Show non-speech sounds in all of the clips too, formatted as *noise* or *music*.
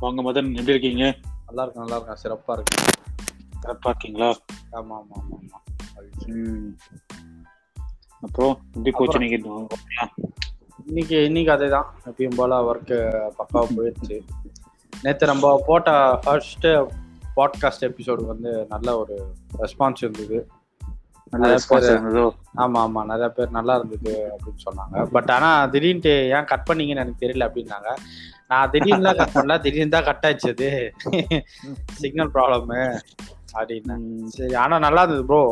வாங்க மதன் எப்படி இருக்கீங்க? நல்லா இருக்கும் நல்லா இருக்கும் சிறப்பா இருக்கு கரெக்டா இருக்கீங்களா? ஆமா ஆமா ஆமா ஆமா. அப்புறம் எப்படி போச்சு? நீங்க இன்னைக்கு இன்னைக்கு அதே தான் எப்பயும் போல ஒர்க்கு பக்காவா போயிடுச்சு. நேற்று நம்ம போட்ட ஃபர்ஸ்ட் பாட்காஸ்ட் எபிசோடு வந்து நல்ல ஒரு ரெஸ்பான்ஸ் இருந்தது. ஆமா ஆமா. நிறைய பேர் நல்லா இருந்தது அப்படின்னு சொன்னாங்க. பட் ஆனா திடீர்னு ஏன் கட் பண்ணீங்கன்னு எனக்கு தெரியல அப்படின்னாங்க. நான் திடீர்னுலாம் கட் பண்ணல. திடீர்னு தான் கட் அது சிக்னல் ப்ராப்ளம் அப்படின்னு. சரி ஆனா நல்லா இருந்தது ப்ரோ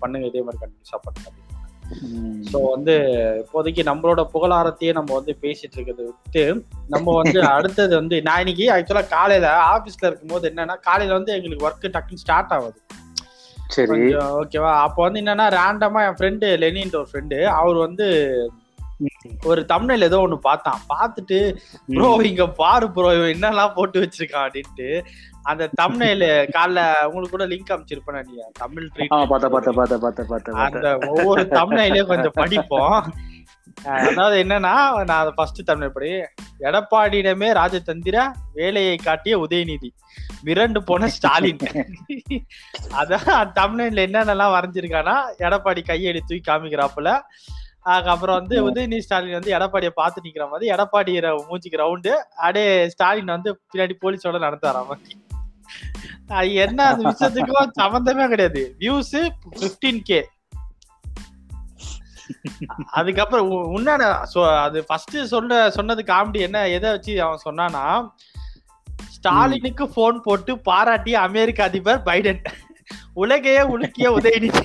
பண்ணுங்க இதே மாதிரி கண்டினியூஸா பண்ணுங்க. ஸோ வந்து இப்போதைக்கு நம்மளோட புகழாரத்தையே நம்ம வந்து பேசிட்டு இருக்கிறத விட்டு நம்ம வந்து *laughs* அடுத்தது வந்து நான் இன்னைக்கு ஆக்சுவலா காலையில ஆபீஸ்ல இருக்கும்போது என்னன்னா காலையில வந்து எங்களுக்கு ஒர்க் டக்குன்னு ஸ்டார்ட் ஆகுது. சரி. ஓகேவா? அப்போ வந்து என்னன்னா ரேண்டமா என் ஃப்ரெண்டு லெனின்ற ஒரு ஃப்ரெண்டு அவர் வந்து ஒரு தமிழ்ல ஏதோ ஒண்ணு பார்த்தான். பார்த்துட்டு ப்ரோ இங்க பாரு ப்ரோ இவன் என்னெல்லாம் போட்டு வச்சிருக்கான் அப்படின்ட்டு அந்த தமிழ்ல காலைல உங்களுக்கு கூட லிங்க் அமைச்சிருப்பேன் நீங்க தமிழ் அந்த ஒவ்வொரு தமிழ்லயும் கொஞ்சம் படிப்போம். அதாவது என்னன்னா நான் ஃபர்ஸ்ட் தமிழ் படி எடப்பாடியிடமே ராஜதந்திர வேலையை காட்டிய உதயநிதி. மிரண்டு போன ஸ்டாலின். அதான் தமிழ்ல என்னென்னலாம் வரைஞ்சிருக்கானா எடப்பாடி கையெழு தூக்கி காமிக்கிறாப்புல. அதுக்கப்புறம் வந்து உதயநிதி ஸ்டாலின் வந்து எடப்பாடியை பார்த்து நிக்கிற மாதிரி எடப்பாடி மூஞ்சிக்கு ரவுண்டு. அப்படியே ஸ்டாலின் வந்து பின்னாடி போலீஸோட நடந்து வர மாதிரி என்ன அந்த விஷயத்துக்கும் சம்பந்தமே கிடையாது. வியூஸ் பிப்டீன் கே அதுக்கப்புறம் உன்னான அது ஃபர்ஸ்ட் சொல்ல சொன்னது காமெடி என்ன எதை வச்சு அவன் சொன்னானா ஸ்டாலினுக்கு போன் போட்டு பாராட்டிய அமெரிக்க அதிபர் பைடன். உலகையே உலுக்கிய உதயநிதி.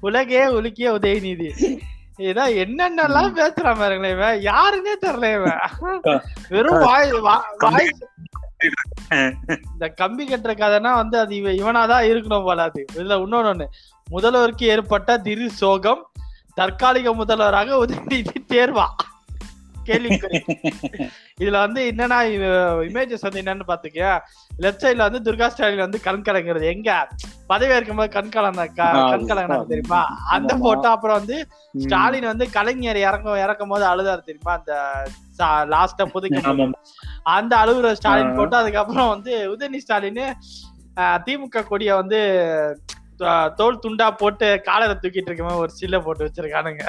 உலகையே உலுக்கிய உதயநிதி. இதான் என்னென்னலாம் பேசுறான் பாருங்களேன் இவன். யாருன்னே தெரியல இவன். வெறும் வாய் வாய் *laughs* இந்த கம்பி கட்டுற கதைனா வந்து அது இவ இவனாதான் இருக்கணும் போல அது. இதுல இன்னொன்னு ஒண்ணு முதல்வருக்கு ஏற்பட்ட திரு சோகம் தற்காலிக முதல்வராக உதயநிதி தேர்வா? கேள்விக்குறி இதுல வந்து என்னன்னா இமேஜஸ் வந்து என்னன்னு பாத்துக்கியா? லெஃப்ட் சைடுல வந்து துர்கா ஸ்டாலின் வந்து கண் கலங்குறது. எங்க? பதவி இருக்கும்போது கண் கலந்த ஆ, கண் கலங்கினாங்க தெரியுமா? அந்த. போட்டோ அப்புறம் வந்து ஸ்டாலின் வந்து கலைஞர் இறங்க இறக்கும் போது அழுதாரு தெரியுமா? அந்த லாஸ்டா புதுக்கும் ஆமா. அந்த அழுகுற ஸ்டாலின். போட்டு அதுக்கப்புறம் வந்து உதயநிதி ஸ்டாலின் திமுக கொடிய வந்து தோல் துண்டா போட்டு காலரை தூக்கிட்டு இருக்க மாதிரி ஒரு சில்ல போட்டு வச்சிருக்கானுங்க.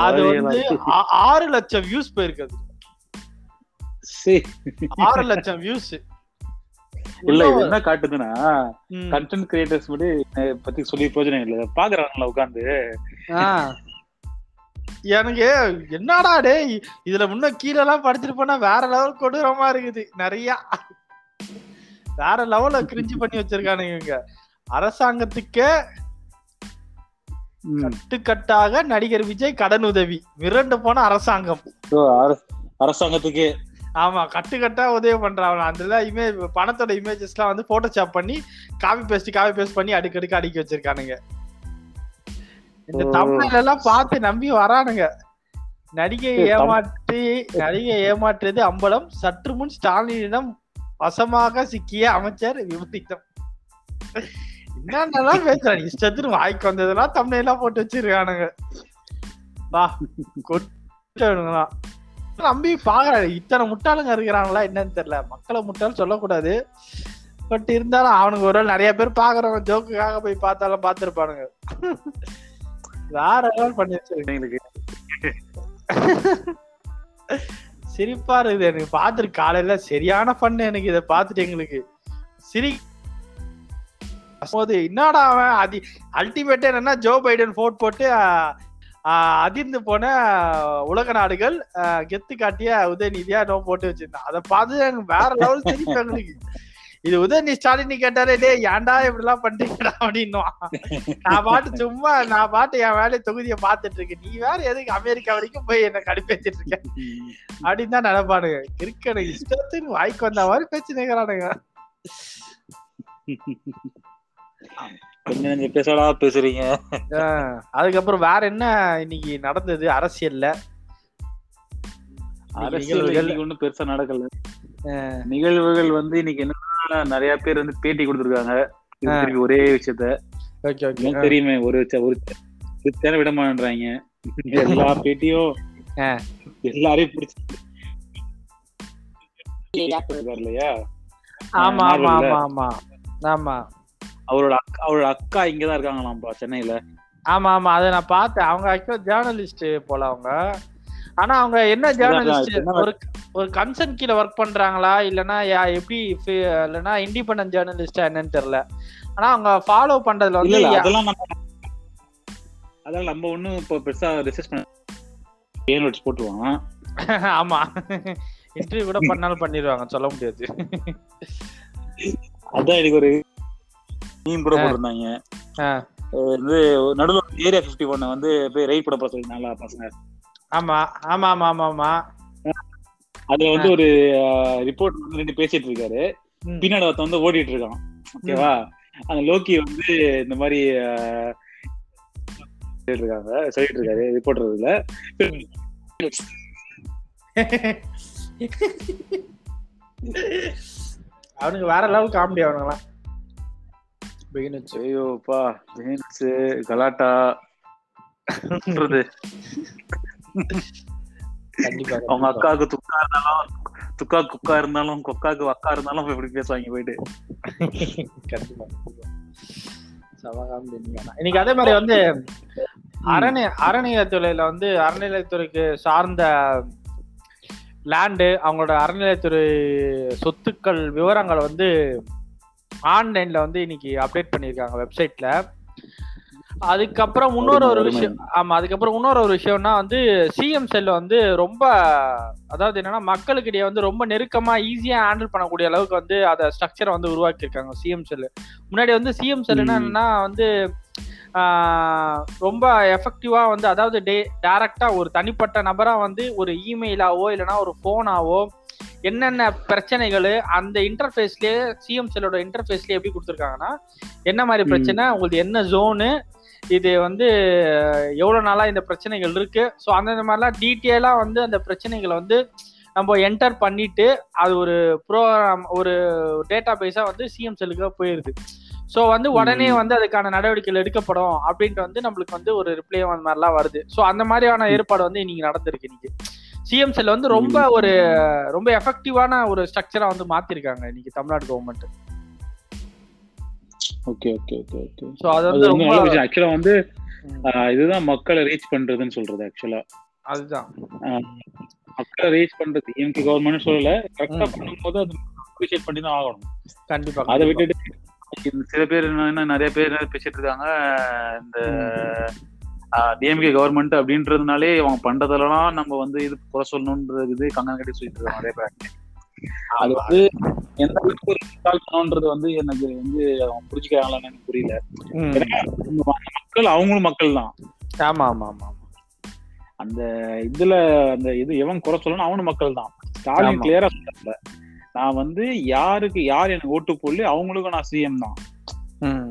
அது வந்து ஆறு லட்சம் வியூஸ் போயிருக்குது. சீ. ஆறு லட்சம் வியூஸ் இல்ல இது என்ன காட்டுதுன்னா கண்டென்ட் கிரியேட்டர்ஸ் இதை பத்தி சொல்லி பிரயோஜனம் இல்ல. பாக்குறாங்கல்ல உட்காந்து எனக்கு என்னடா டேய் இதுல முன்ன கீழே எல்லாம் படிச்சுட்டு போனா வேற லெவல் கொடூரமா இருக்குது நிறைய. வேற லெவல்ல கிரிஞ்சு பண்ணி வச்சிருக்கானுங்க இவங்க. அரசாங்கத்துக்கு கட்டுக்கட்டாக நடிகர் விஜய் கடன் உதவி. மிரண்டு போன அரசாங்கம். அரசாங்கத்துக்கு. ஆமா கட்டுக்கட்டா உதவி பண்றாங்க அதுல இமேஜ் பணத்தோட இமேஜஸ் எல்லாம் வந்து போட்டோஷாப் பண்ணி காப்பி பேஸ்ட் காப்பி பேஸ்ட் பண்ணி அடுக்கடுக்கு அடுக்கி வச்சிருக்கானுங்க. இந்த. தமிழ்ல எல்லாம் பார்த்து நம்பி வரானுங்க. நடிகை ஏமாற்றி நடிகை ஏமாற்றியது அம்பலம். சற்று முன் ஸ்டாலினிடம் வசமாக சிக்கிய அமைச்சர் விபரீதம் என்னென்னலாம் பேசுறாங்க இஷ்டத்துக்கு வாய்க்கு வந்ததெல்லாம் தமிழெல்லாம் போட்டு வச்சிருக்கானுங்க. வா கொட்டு நம்பி பாக்குறாங்க இத்தனை முட்டாளுங்க இருக்கிறாங்களா என்னன்னு தெரியல. மக்களை முட்டாள் சொல்லக்கூடாது. பட் இருந்தாலும் அவனுக்கு ஒரு நிறைய பேர் பாக்குறவங்க ஜோக்குக்காக போய் பார்த்தாலும் பார்த்திருப்பானுங்க. வேற லெவல் பண்ணி வச்சிருக்கேன் எங்களுக்கு சிரிப்பா இருக்குது. எனக்கு பார்த்துட்டு காலையில சரியான பண்ணு எனக்கு இதை பார்த்துட்டு எங்களுக்கு. சிரி போது என்னடா அவன்? அதி அல்டிமேட் என்னன்னா ஜோ பைடன் போட் போட்டு அதிர்ந்து போன உலக நாடுகள் கெத்து காட்டிய உதயநிதியா நோ போட்டு வச்சிருந்தான். அதை பார்த்து எனக்கு வேற லெவல் தெரியும் எங்களுக்கு. இது உதயநிதி ஸ்டாலின் கேட்டாரே டே ஏன்டா இப்படி எல்லாம் பண்றீங்கடா? அப்படின்னுவான். நான் பாட்டு சும்மா நான் பாட்டு என் வேலையை தொகுதியை பார்த்துட்டு இருக்கேன். நீ வேற எதுக்கு அமெரிக்கா வரைக்கும் போய் என்ன கடுப்பேத்திட்டு இருக்க? அப்படின்னு தான் நினைப்பானுங்க. இருக்கணும் இஷ்டத்துக்கு வாய்க்கு வந்த மாதிரி பேச்சு நிக்கிறானுங்க கொஞ்சம் பேசடா பேசுறீங்க? ஆஹ் அதுக்கப்புறம் வேற என்ன இன்னைக்கு நடந்தது அரசியல்ல? அரசியல் ஒண்ணும் பெருசா நடக்கல. நிகழ்வுகள் வந்து இன்னைக்கு என்னன்னா நிறைய பேர் வந்து பேட்டி கொடுத்திருக்காங்க. ஒரே விஷயத்த. தெரியுமே ஒரு ஒரு தேவை விட மாட்டேன்றாங்க. எல்லா *laughs* பேட்டியும். எல்லாரையும் பிடிச்சி இல்லையா ஆமா. ஆமா ஆமா ஆமா. அவரோட அக்கா அவரோட அக்கா இங்கதான் இருக்காங்களாம்ப்பா சென்னையில. ஆமா ஆமா. அதை நான் பார்த்தேன். அவங்க ஆக்சுவலா ஜேர்னலிஸ்ட் போல அவங்க. ஆனா அவங்க என்ன ஜேர்னலிஸ்ட் ஒரு ஒரு கன்சர்ன் கீழ ஒர்க் பண்றாங்களா? இல்லனா யா- எப்படி ஃபி- இல்லனா இண்டிபெண்டன்ட் ஜேர்னலிஸ்டா என்னன்னு தெரியல. ஆனா அவங்க ஃபாலோ பண்றதுல வந்து அதெல்லாம் நம்ம அதெல்லாம் நம்ம ஒண்ணும் இப்ப பெருசா ரிசர்ச் பண்ண ஏன் வச்சு போட்டுருவான் *laughs* ஆமா. இன்டர்வியூ கூட பண்ணாலும் பண்ணிடுவாங்க சொல்ல முடியாது. அதான் எனக்கு ஒரு மீன் கூட. போட்டிருந்தாங்க. வந்து நடுவில் ஏரியா பிப்டி ஒன்ன வந்து போய் ரைட் பண்ண போற சொல்லிருந்தாங்களா பசங்க. ஆமா ஆமா ஆமா ஆமா ஆமா. அதுல வந்து ஒரு ரிப்போர்ட் வந்து ரெண்டு பேசிட்டு இருக்காரு. பின்னாடி ஒருத்தன் வந்து ஓடிட்டு இருக்கான். ஓகேவா அந்த லோக்கி வந்து இந்த மாதிரி இருக்காங்க. சொல்லிட்டு இருக்காரு ரிப்போர்ட்டர் இதுல அவனுக்கு வேற லெவல் காமெடி அவனுங்களாம். பிகினர்ஸ் ஐயோப்பா ஜெயின்ஸ் கலாட்டா அவங்க அக்காவுக்கு துக்கா இருந்தாலும் துக்கா குக்கா இருந்தாலும் கொக்காக்கு வக்கா இருந்தாலும் இப்படி பேசுவாங்க போயிட்டு? கண்டிப்பா. இன்னைக்கு அதே மாதிரி வந்து அரணை அறநிலையத்துறையில வந்து அறநிலையத்துறைக்கு சார்ந்த லேண்டு அவங்களோட அறநிலையத்துறை சொத்துக்கள் விவரங்களை வந்து ஆன்லைன்ல வந்து இன்னைக்கு அப்டேட் பண்ணியிருக்காங்க வெப்சைட்ல அதுக்கப்புறம் இன்னொரு ஒரு விஷயம் ஆமா அதுக்கப்புறம் இன்னொரு ஒரு விஷயம்னா வந்து சிஎம் செல் வந்து ரொம்ப அதாவது என்னன்னா மக்களுக்கிடையே வந்து ரொம்ப நெருக்கமா ஈஸியா ஹேண்டில் பண்ணக்கூடிய அளவுக்கு வந்து அதை ஸ்ட்ரக்சரை வந்து உருவாக்கி இருக்காங்க சிஎம் செல் முன்னாடி வந்து சிஎம் செல்லுன்னா. என்னன்னா வந்து ரொம்ப எஃபெக்டிவா வந்து அதாவது டே டைரக்டா ஒரு தனிப்பட்ட நபரா வந்து ஒரு இமெயிலாவோ இல்லைன்னா ஒரு போனாவோ என்னென்ன பிரச்சனைகள் அந்த இன்டர்ஃபேஸ்லயே சிஎம் செல்லோட இன்டர்ஃபேஸ்லயே எப்படி கொடுத்துருக்காங்கன்னா என்ன மாதிரி. பிரச்சனை உங்களுக்கு என்ன ஜோனு இது வந்து எவ்வளவு நாளா இந்த பிரச்சனைகள் இருக்கு? ஸோ அந்த மாதிரிலாம் டீட்டெயிலா வந்து அந்த பிரச்சனைகளை வந்து நம்ம என்டர் பண்ணிட்டு அது ஒரு ப்ரோக்ராம் ஒரு டேட்டா பேஸா வந்து சிஎம் செல்லுக்கு போயிருது. ஸோ வந்து உடனே. வந்து அதுக்கான நடவடிக்கைகள் எடுக்கப்படும் அப்படின்ட்டு வந்து நம்மளுக்கு வந்து ஒரு ரிப்ளை அந்த மாதிரிலாம் வருது. ஸோ அந்த மாதிரியான ஏற்பாடு வந்து இன்னைக்கு நடந்திருக்கு இன்னைக்கு. சிஎம் செல் வந்து ரொம்ப ஒரு ரொம்ப எஃபெக்டிவான ஒரு ஸ்ட்ரக்சரா வந்து மாத்திருக்காங்க இன்னைக்கு Tamil Nadu government okay okay okay okay. So அது வந்து ரொம்ப ஆக்சுவலா வந்து இதுதான் மக்களை ரீச் பண்றதுன்னு சொல்றது ஆக்சுவலா அதுதான். மக்களை ரீச் பண்றது. எம்கே கவர்மெண்ட் சொல்லல. கரெக்டா. பண்ணும்போது அது அப்ரிஷியேட் பண்ணி தான் ஆகணும். கண்டிப்பா அதை. விட்டுட்டு சில பேர் என்ன நிறைய பேர் பேசிட்டு இருக்காங்க இந்த டிஎம்கே கவர்மெண்ட் அப்படின்றதுனாலே அவங்க பண்றதெல்லாம் நம்ம வந்து இது குறை சொல்லணுன்றது இது கங்கன் கட்டி சொல்லிட்டு நிறைய பேர் அது வந்து எந்த அளவுக்கு ஒரு பண்ணணுன்றது வந்து எனக்கு வந்து அவங்க புரிஞ்சுக்கிறாங்களான்னு எனக்கு புரியல. மக்கள் அவங்களும் மக்கள் தான். ஆமா ஆமா ஆமா. அந்த இதுல அந்த இது எவன் குறை சொல்லணும் அவனும் மக்கள் தான். ஸ்டாலின். கிளியரா சொல்றல நான் வந்து யாருக்கு யார் எனக்கு ஓட்டு போடல அவங்களுக்கும் நான் சிஎம் தான். ம்.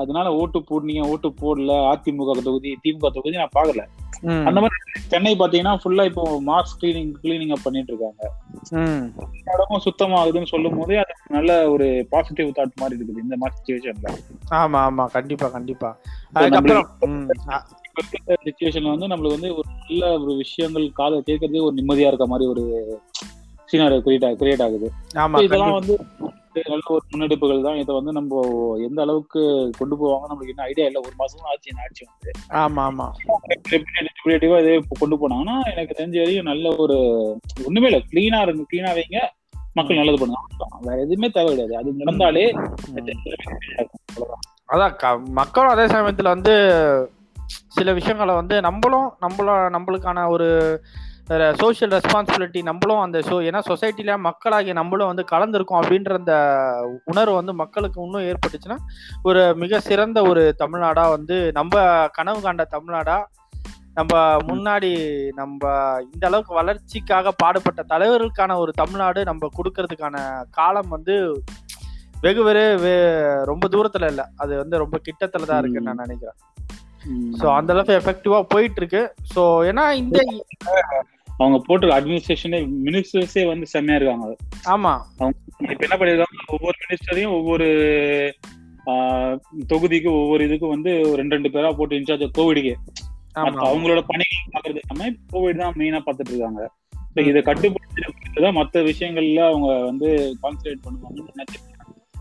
அதனால ஓட்டு போடுனீங்க ஓட்டு போடல அதிமுக தொகுதி திமுக தொகுதி நான் பாக்கல. அந்த மாதிரி சென்னை பாத்தீங்கன்னா ஃபுல்லா இப்போ மார்க்ஸ் கிளீனிங் கிளீனிங் அப் பண்ணிட்டு இருக்காங்க. இடமும் சுத்தமாகுதுன்னு சொல்லும் போதே அது நல்ல ஒரு பாசிட்டிவ் தாட் மாதிரி இருக்குது இந்த மாதிரி சுச்சுவேஷன்ல ஆமா ஆமா கண்டிப்பா கண்டிப்பா சுச்சுவேஷன்ல வந்து நம்மளுக்கு வந்து ஒரு நல்ல ஒரு விஷயங்கள் காதை கேட்கறதே ஒரு நிம்மதியா இருக்க மாதிரி ஒரு சீனாரி கிரியேட் கிரியேட் ஆகுது ஆமா இதெல்லாம். வந்து நல்ல ஒரு முன்னெடுப்புகள் தான். இதை வந்து நம்ம எந்த அளவுக்கு கொண்டு போவாங்க நம்மளுக்கு என்ன ஐடியா இல்ல. ஒரு மாசம் ஆச்சு இந்த ஆட்சி வந்து. ஆமா ஆமா. டெபினேட்டிவா இதே கொண்டு போனாங்கன்னா எனக்கு தெரிஞ்ச வரையும் நல்ல ஒரு ஒண்ணுமே இல்ல. கிளீனா இருக்கு கிளீனா வைங்க. மக்கள் நல்லது அவ்வளவுதான். வேற எதுவுமே தேவை கிடையாது. அது நடந்தாலே. அதான் மக்களும் அதே சமயத்துல வந்து சில விஷயங்களை வந்து நம்மளும் நம்மள நம்மளுக்கான ஒரு சோஷியல் ரெஸ்பான்சிபிலிட்டி நம்மளும் அந்த ஸோ ஏன்னா சொசைட்டில மக்களாகிய நம்மளும் வந்து கலந்துருக்கோம் அப்படின்ற அந்த உணர்வு வந்து மக்களுக்கு இன்னும் ஏற்பட்டுச்சுன்னா ஒரு மிக சிறந்த ஒரு தமிழ்நாடா வந்து நம்ம கனவு காண்ட தமிழ்நாடா நம்ம முன்னாடி நம்ம இந்த அளவுக்கு வளர்ச்சிக்காக பாடுபட்ட தலைவர்களுக்கான ஒரு தமிழ்நாடு நம்ம கொடுக்கறதுக்கான காலம் வந்து வெகு வெறு வே- ரொம்ப தூரத்துல இல்ல. அது வந்து ரொம்ப கிட்டத்துல தான் இருக்குன்னு நான் நினைக்கிறேன். சோ அந்த அளவுக்கு எஃபெக்டிவா போயிட்டு இருக்கு. சோ ஏன்னா இந்த அவங்க போட்டு அட்மினிஸ்ட்ரேஷனே மினிஸ்டர்ஸே வந்து செம்மையா இருக்காங்க ஆமா. இப்ப என்ன பண்ணிருக்காங்க? ஒவ்வொரு மினிஸ்டரையும் ஒவ்வொரு தொகுதிக்கு ஒவ்வொரு இதுக்கும் வந்து ரெண்டு ரெண்டு பேரா போட்டு இன்சார்ஜ் கோவிடுக்கு அவங்களோட பணிகள் பாக்குறது இல்லாம கோவிட் தான் மெயினா பார்த்துட்டு இருக்காங்க. இதை கட்டுப்படுத்துறதுதான் மத்த விஷயங்கள்ல அவங்க வந்து கான்சென்ட்ரேட் பண்ணுவாங்கன்னு நினைச்சு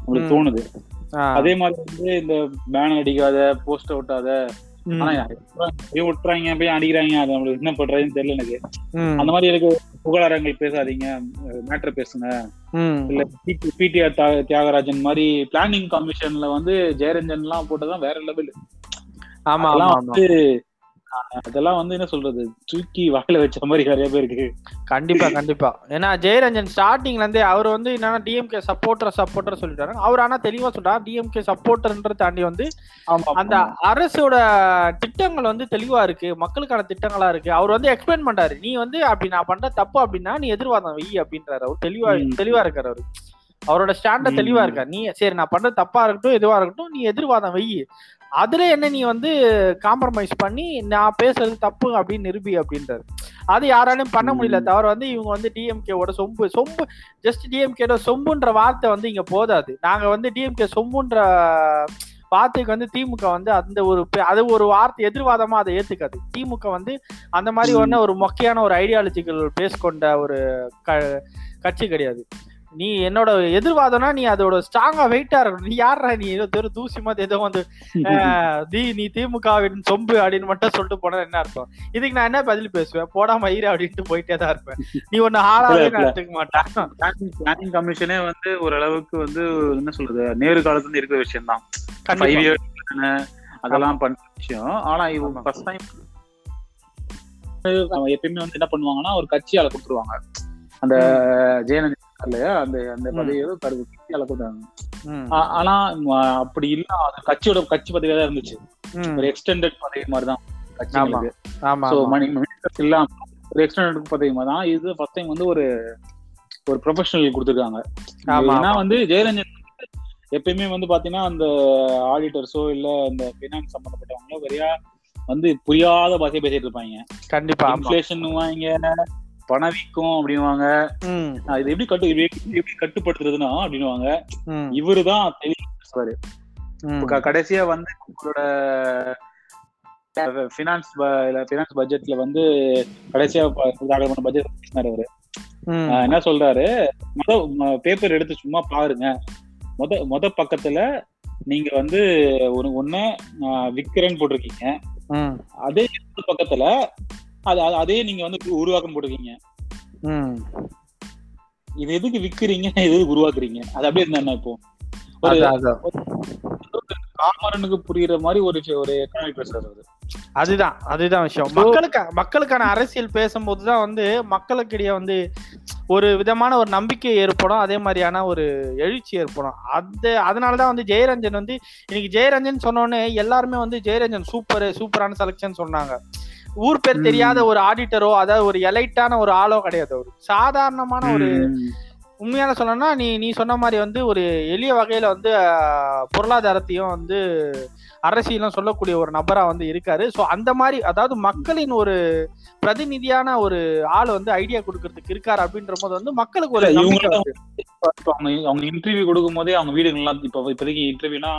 உங்களுக்கு. தோணுது. அதே மாதிரி வந்து இந்த பேனர் அடிக்காத போஸ்டர் ஒட்டாத ம். ஆனா போய் ஒட்டுறாங்க போய் அடிக்கிறாங்க அது நம்மளுக்கு என்ன பண்றதுன்னு தெரியல எனக்கு. அந்த மாதிரி எனக்கு புகழாரங்கள் பேசாதீங்க மேட்டர் பேசுங்க. இல்ல பிடிஆர் தியாகராஜன் மாதிரி பிளானிங் கமிஷன்ல வந்து ஜெயரஞ்சன் எல்லாம் போட்டதான் வேற லெவல் ஆமா. வந்து அதெல்லாம் வந்து என்ன சொல்றது தூக்கி வாயில வச்ச மாதிரி நிறைய பேருக்கு கண்டிப்பா கண்டிப்பா. ஏன்னா ஜெயரஞ்சன் ஸ்டார்டிங்ல இருந்தே அவர் வந்து என்னன்னா டிஎம்கே சப்போர்ட்டர் சப்போர்ட்டர் சொல்லிட்டாரு. அவர் ஆனா தெளிவா சொல்றாரு டிஎம்கே சப்போர்ட்டர்ன்ற தாண்டி வந்து அந்த அரசோட திட்டங்கள் வந்து தெளிவா இருக்கு மக்களுக்கான திட்டங்களா இருக்கு. அவர் வந்து எக்ஸ்பிளைன் பண்றாரு நீ வந்து அப்படி நான் பண்ற தப்பு அப்படின்னா நீ எதிர்வாதம் வை அப்படின்றாரு அவர். தெளிவா. தெளிவா இருக்காரு அவரு. அவரோட ஸ்டாண்ட. தெளிவா இருக்காரு. நீ சரி நான் பண்றது தப்பா இருக்கட்டும் எதுவா இருக்கட்டும் நீ எதிர்வாதம் வை அதுல என்ன நீ வந்து காம்ப்ரமைஸ் பண்ணி நான் பேசுறது தப்பு அப்படின்னு நிரூபி அப்படின்றாரு அது யாராலையும் பண்ண முடியல. தவிர வந்து இவங்க வந்து டிஎம்கேவோட சொம்பு சொம்பு ஜஸ்ட் டிஎம்கேட சொம்புன்ற வார்த்தை வந்து இங்க போதாது நாங்க வந்து டிஎம்கே சொம்புன்ற வார்த்தைக்கு வந்து திமுக வந்து அந்த ஒரு அது ஒரு வார்த்தை எதிர்வாதமா அதை ஏத்துக்காது திமுக வந்து அந்த மாதிரி. ஒன்ன ஒரு மொக்கையான ஒரு ஐடியாலஜிக்கல் பேஸ் கொண்ட ஒரு க- கட்சி கிடையாது நீ என்னோட எதிர்வாதம்னா நீ அதோட ஸ்ட்ராங்கா வெயிட்டா இருக்கணும். நீ யாரா நீ? ஏதோ தெரு தூசி மாதிரி ஏதோ வந்து தி நீ திமுகவின் சொம்பு அப்படின்னு மட்டும் சொல்லிட்டு போனா என்ன அர்த்தம்? இதுக்கு நான் என்ன பதில் பேசுவேன்? போடாம இரு அப்படின்ட்டு போயிட்டே தான் இருப்பேன். நீ ஒன்னு ஆளாவே எடுத்துக்க மாட்டேன். பிளானிங் கமிஷனே வந்து ஓரளவுக்கு வந்து என்ன சொல்றது? நேரு காலத்துல இருந்து இருக்கிற விஷயம் தான்? அதெல்லாம் பண்ண விஷயம். ஆனா இவங்க ஃபர்ஸ்ட் டைம் எப்பயுமே வந்து என்ன பண்ணுவாங்கன்னா ஒரு கட்சியால கொடுத்துருவாங்க. அந்த ஜெயலலிதா இல்லையா? அந்த அந்த ம். பதவி ஏதோ கரு கட்சியால கொடுத்தாங்க ம், ஆ- ஆனா அப்படி இல்ல. அது கட்சியோட கட்சி பதவியா தான் இருந்துச்சு. ஒரு எக்ஸ்டெண்டட் பதவி மாதிரி தான் கட்சிகளுக்கு இல்லாம ஒரு எக்ஸ்டெண்டட் பதவி மாதிரி தான் இது ஃபர்ஸ்ட் டைம் வந்து ஒரு ஒரு ப்ரொஃபஷனல் கொடுத்துருக்காங்க. ஏன்னா. வந்து ஜெயரஞ்சன் எப்பயுமே வந்து பாத்தீங்கன்னா அந்த ஆடிட்டர்ஸோ இல்ல இந்த பினான்ஸ் சம்பந்தப்பட்டவங்களோ வெறியா வந்து புரியாத பாஷையை பேசிட்டு இருப்பாங்க. கண்டிப்பா இன்ஃபிளேஷன் வாங்க பணவீக்கம் ஆஹ் இது எப்படி கட்டு எப்படி கட்டுப்படுத்துறதுன்னா அப்படின்னுவாங்க. ம், இவருதான் தெளிவா பேசுவாரு. கடைசியா வந்து உங்களோட பினான்ஸ் பினான்ஸ் பட்ஜெட்ல வந்து கடைசியா பட்ஜெட் பேசினாரு அவரு. என்ன சொல்றாரு? முத பேப்பர் எடுத்து சும்மா பாருங்க. முத முத பக்கத்துல நீங்க வந்து ஒண்ணு விக்கிறேன்னு போட்டிருக்கீங்க. அதே பக்கத்துல அது அது- அதே நீங்க வந்து உருவாக்கம் போட்டிருக்கீங்க ம். இது எதுக்கு விக்கிறீங்க? இது எதுக்கு உருவாக்குறீங்க? அது அப்படியே இருந்தா என்ன இப்போ? ஒரு. காமரனுக்கு புரியுற மாதிரி ஒரு விஷயம் ஒரு எக்கனாமிக் அவரு. அதுதான் அதுதான் விஷயம். மக்களுக்கு மக்களுக்கான அரசியல் பேசும்போதுதான் வந்து மக்களுக்கிடையே வந்து ஒரு விதமான ஒரு நம்பிக்கை ஏற்படும். அதே மாதிரியான ஒரு எழுச்சி ஏற்படும். அந்த அதனாலதான் வந்து ஜெயரஞ்சன் வந்து இன்னைக்கு ஜெயரஞ்சன் சொன்னோன்னே எல்லாருமே வந்து ஜெயரஞ்சன் சூப்பர் சூப்பரான செலெக்ஷன் சொன்னாங்க. ஊர் பேர். தெரியாத ஒரு ஆடிட்டரோ அதாவது ஒரு எலைட்டான ஒரு ஆளோ கிடையாது ஒரு சாதாரணமான ஒரு. உண்மையான சொல்லணும்னா நீ நீ சொன்ன மாதிரி வந்து ஒரு எளிய வகையில வந்து பொருளாதாரத்தையும் வந்து அரசியலும் சொல்லக்கூடிய ஒரு நபரா வந்து இருக்காரு சோ அந்த மாதிரி அதாவது மக்களின் ஒரு பிரதிநிதியான ஒரு ஆள் வந்து ஐடியா கொடுக்கறதுக்கு இருக்காரு அப்படின்ற போது வந்து மக்களுக்கு ஒரு அவங்க அவங்க இன்டர்வியூ கொடுக்கும் போதே அவங்க வீடுகள்லாம் இப்ப இப்போதைக்கு இன்டர்வியூனா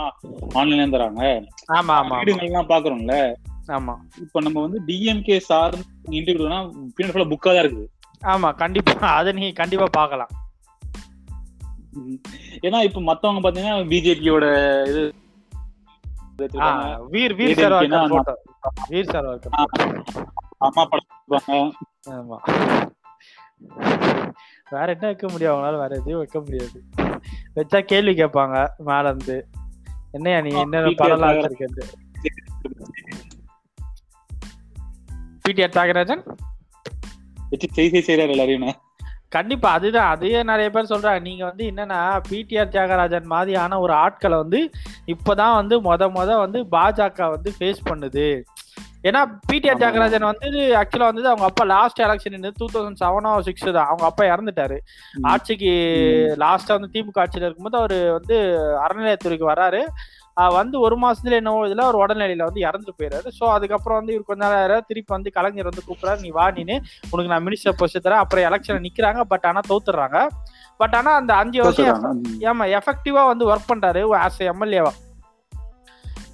ஆன்லைன்ல தராங்க ஆமா ஆமா ஆமா. வீடுகள்லாம் பாக்குறோம்ல ஆமா. இப்ப நம்ம வந்து டிஎம்கே சார்ந்து இன்டர்வியூனா பின்னாடி ஃபுல்லா புக்கா தான் இருக்குது. ஆமா கண்டிப்பா. அதை நீ கண்டிப்பா பார்க்கலாம். ஏன்னா இப்ப மத்தவங்க பாத்தீங்கன்னா பிஜேபியோட இது வீர் வீர் போட்டோ வீர் photo. அம்மா படம். ஆமா. வேற என்ன வைக்க முடியும்? அவங்களால வேற எதையும் வைக்க முடியாது. வச்சா கேள்வி கேட்பாங்க மேல இருந்து என்னையா நீ என்ன தியாகராஜன். வச்சிருக்கேன் பிடிஆர் தியாகராஜன்? வச்சு செய்தி செய்யறாரு எல்லாரையும். கண்டிப்பா அதுதான். அதையே நிறைய பேர் சொல்றாங்க. நீங்க வந்து என்னன்னா பிடிஆர் தியாகராஜன் மாதிரியான ஒரு ஆட்களை வந்து இப்பதான் வந்து மொத மொத வந்து பாஜக வந்து ஃபேஸ் பண்ணுது. ஏன்னா பிடிஆர். தியாகராஜன் வந்து ஆக்சுவலா வந்து அவங்க அப்பா லாஸ்ட் எலெக்ஷன் டூ தௌசண்ட் செவனோ சிக்ஸ் தான் அவங்க அப்பா இறந்துட்டாரு. ஆட்சிக்கு லாஸ்டா வந்து திமுக ஆட்சியில இருக்கும்போது அவர் வந்து அறநிலையத்துறைக்கு வராரு. வந்து ஒரு மாசத்துல என்னவோ இதுல ஒரு உடல்நிலையில வந்து இறந்துட்டு போயிறாரு. சோ அதுக்கப்புறம் வந்து இவர் கொஞ்ச நேரம் திருப்பி வந்து கலைஞர் வந்து கூப்பிடுறாரு நீ வா நீனு உனக்கு நான் மினிஸ்டர் போஸ்ட் தரேன். அப்புறம் எலெக்ஷன் நிக்கிறாங்க. பட் ஆனா தோத்துறாங்க பட் ஆனா அந்த அஞ்சு வருஷம் ஏமா எஃபெக்டிவா வந்து ஒர்க் பண்றாரு ஆஸ் எம்எல்ஏவா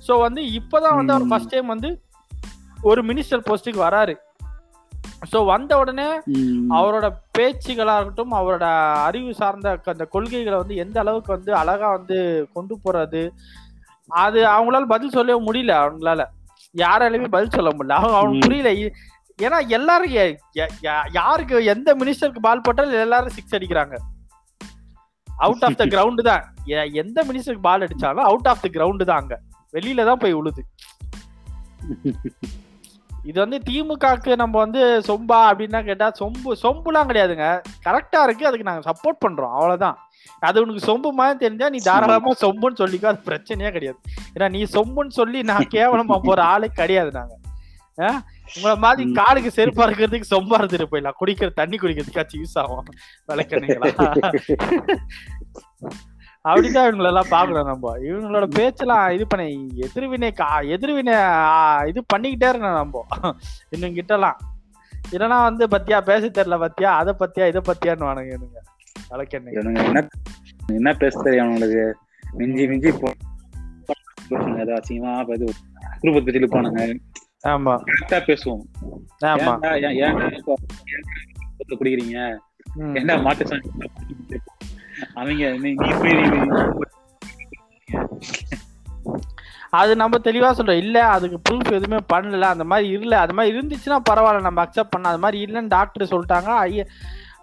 சோ வந்து இப்பதான் வந்து அவர். ஃபர்ஸ்ட் டைம் வந்து ஒரு மினிஸ்டர் போஸ்ட்டுக்கு வராரு. ஸோ வந்த உடனே. அவரோட பேச்சுகளா இருக்கட்டும் அவரோட அறிவு சார்ந்த அந்த கொள்கைகளை வந்து எந்த அளவுக்கு வந்து அழகா வந்து கொண்டு போறது அது அவங்களால பதில் சொல்லவே முடியல அவங்களால. யாராலுமே பதில் சொல்ல முடியல. அவங்க அவனுக்கு. புரியல. ஏன்னா எல்லாரும் யாருக்கு எந்த மினிஸ்டருக்கு பால் போட்டாலும் எல்லாரும் சிக்ஸ் அடிக்கிறாங்க. அவுட் ஆஃப் த கிரவுண்ட் தான். எந்த மினிஸ்டருக்கு பால் அடிச்சாலும் அவுட் ஆஃப் த கிரவுண்ட் தான் அங்க. வெளியில தான் போய் விழுது *laughs* இது வந்து திமுகக்கு நம்ம வந்து சொம்பா அப்படின்னா கேட்டா சொம்பு சொம்புலாம் கிடையாதுங்க. கரெக்டா இருக்கு. அதுக்கு நாங்க சப்போர்ட் பண்றோம். அவ்வளவுதான். அது உனக்கு சொம்பு மாதிரி தெரிஞ்சா நீ தாராளமா சொம்புன்னு சொல்லிக்கோ. அது பிரச்சனையே கிடையாது. ஏன்னா நீ சொம்புன்னு சொல்லி நான் கேவலமா போற ஆளே கிடையாது நாங்க? உங்களை மாதிரி. காலுக்கு செருப்பா இருக்கிறதுக்கு சொம்பா இருந்துட்டு போயிடலாம். குடிக்கிற தண்ணி குடிக்கிறதுக்காச்சும் யூஸ் ஆகும். விளக்கணுங்களா அப்படிதான் இவங்களெல்லாம் பாக்கணும் நம்ம. இவங்களோட பேச்செல்லாம் இது பண்ணி எதிர்வினை கா- எதிர்வினை இது பண்ணிக்கிட்டே இருக்கணும் நம்ம. இன்னும் கிட்டலாம் இல்லைன்னா வந்து பத்தியா பேச தெரியல பத்தியா அதை பத்தியா இதை பத்தியான்னு வானுங்க இவனுங்க. இவனுங்க என்ன என்ன பேச தெரியும் அவனுங்களுக்கு? மிஞ்சி மிஞ்சி போ ஏதோ அசிங்கமா இது குடும்பத்தை பத்தி இருப்பானுங்க ஆமா. கரெக்டா பேசுவோம். ஆமா. ஏன் குடிக்கிறீங்க. என்ன மாட்டு அவங்க நீ- போய் அது நம்ம தெளிவா சொல்றோம். இல்ல அதுக்கு ப்ரூஃப் எதுவுமே பண்ணல. அந்த மாதிரி இல்ல. அது மாதிரி இருந்துச்சுன்னா பரவாயில்ல. நம்ம அக்செப்ட் பண்ண அது மாதிரி இல்லைன்னு டாக்டர் சொல்லிட்டாங்க. ஐ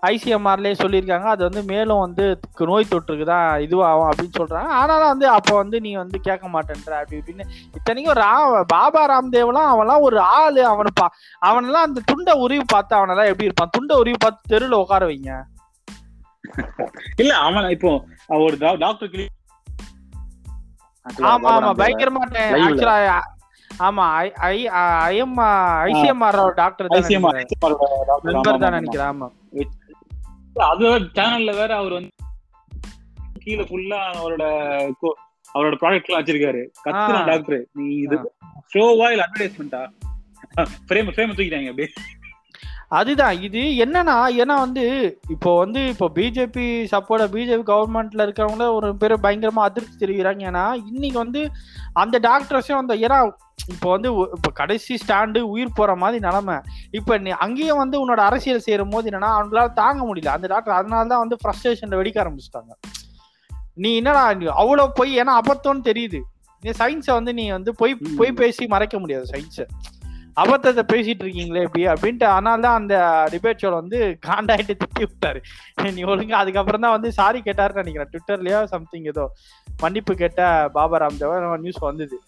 ஐசிஎம்ஆர்லயே சொல்லியிருக்காங்க. அது வந்து மேலும் வந்து நோய் தொற்றுக்கு தான் இதுவாகும் அப்படின்னு சொல்றாங்க. ஆனாலும் வந்து அப்போ வந்து நீ வந்து கேட்க மாட்டேன்ற அப்படி இப்படின்னு இத்தனைக்கும் ரா பாபா ராம்தேவ்லாம் அவன்லாம் ஒரு ஆள். அவனை பா அவனெல்லாம் அந்த துண்டை உருவி பார்த்து அவனெல்லாம் எப்படி இருப்பான்? துண்டை உருவி பார்த்து தெருவில் உட்கார வைங்க. இல்ல அவன் இப்போ ஒரு டாக்டர் கிளி ஆமா ஆமா பயங்கரமா Live ல. ஆக்சுவலா ஆமா I I I'm ICMR doctor ஆமா, தான். நினைக்கிறேன் ஆமா. அது சேனல்ல வேற அவர் வந்து கீழே ஃபுல்லா அவரோட அவரோட ப்ராடக்ட் எல்லாம் வச்சிருக்காரு. கத்துறான். டாக்டர் நீ இது ஷோவா இல்ல அட்வர்டைஸ்மெண்டா ஃப்ரேம் ஃப்ரேம் தூக்கிட்டாங்க அப்படியே. அதுதான். இது என்னன்னா ஏன்னா வந்து இப்போ வந்து இப்போ பிஜேபி சப்போர்ட் பிஜேபி கவர்மெண்ட்ல இருக்கிறவங்கள ஒரு பேர் பயங்கரமா அதிருப்தி தெரிவிக்கிறாங்க. ஏன்னா இன்னைக்கு வந்து அந்த டாக்டர்ஸும் அந்த ஏன்னா இப்போ வந்து இப்போ கடைசி ஸ்டாண்டு உயிர் போற மாதிரி நிலைமை. இப்போ நீ அங்கேயும் வந்து உன்னோட அரசியல் செய்யும் போது என்னன்னா அவங்களால தாங்க முடியல. அந்த டாக்டர் அதனால தான் வந்து ஃப்ரஸ்ட்ரேஷன்ல வெடிக்க ஆரம்பிச்சிட்டாங்க. நீ என்னடா நீ அவ்வளவு பொய் ஏன்னா அபத்தம்னு தெரியுது. நீ சயின்ஸை வந்து நீ வந்து பொய். பொய் பேசி மறைக்க முடியாது சயின்ஸை அபத்தத்தை பேசிட்டு இருக்கீங்களே இப்படி அப்படின்ட்டு அதனால தான் அந்த டிபேட் ஷோல வந்து காண்டாயிட்டு திட்டி விட்டாரு. நீ ஒழுங்கு அதுக்கப்புறம் தான் வந்து சாரி கேட்டாருன்னு நினைக்கிறேன். ட்விட்டர்லயோ சம்திங் ஏதோ மன்னிப்பு கேட்ட பாபா ராம்தேவ் நியூஸ் வந்தது.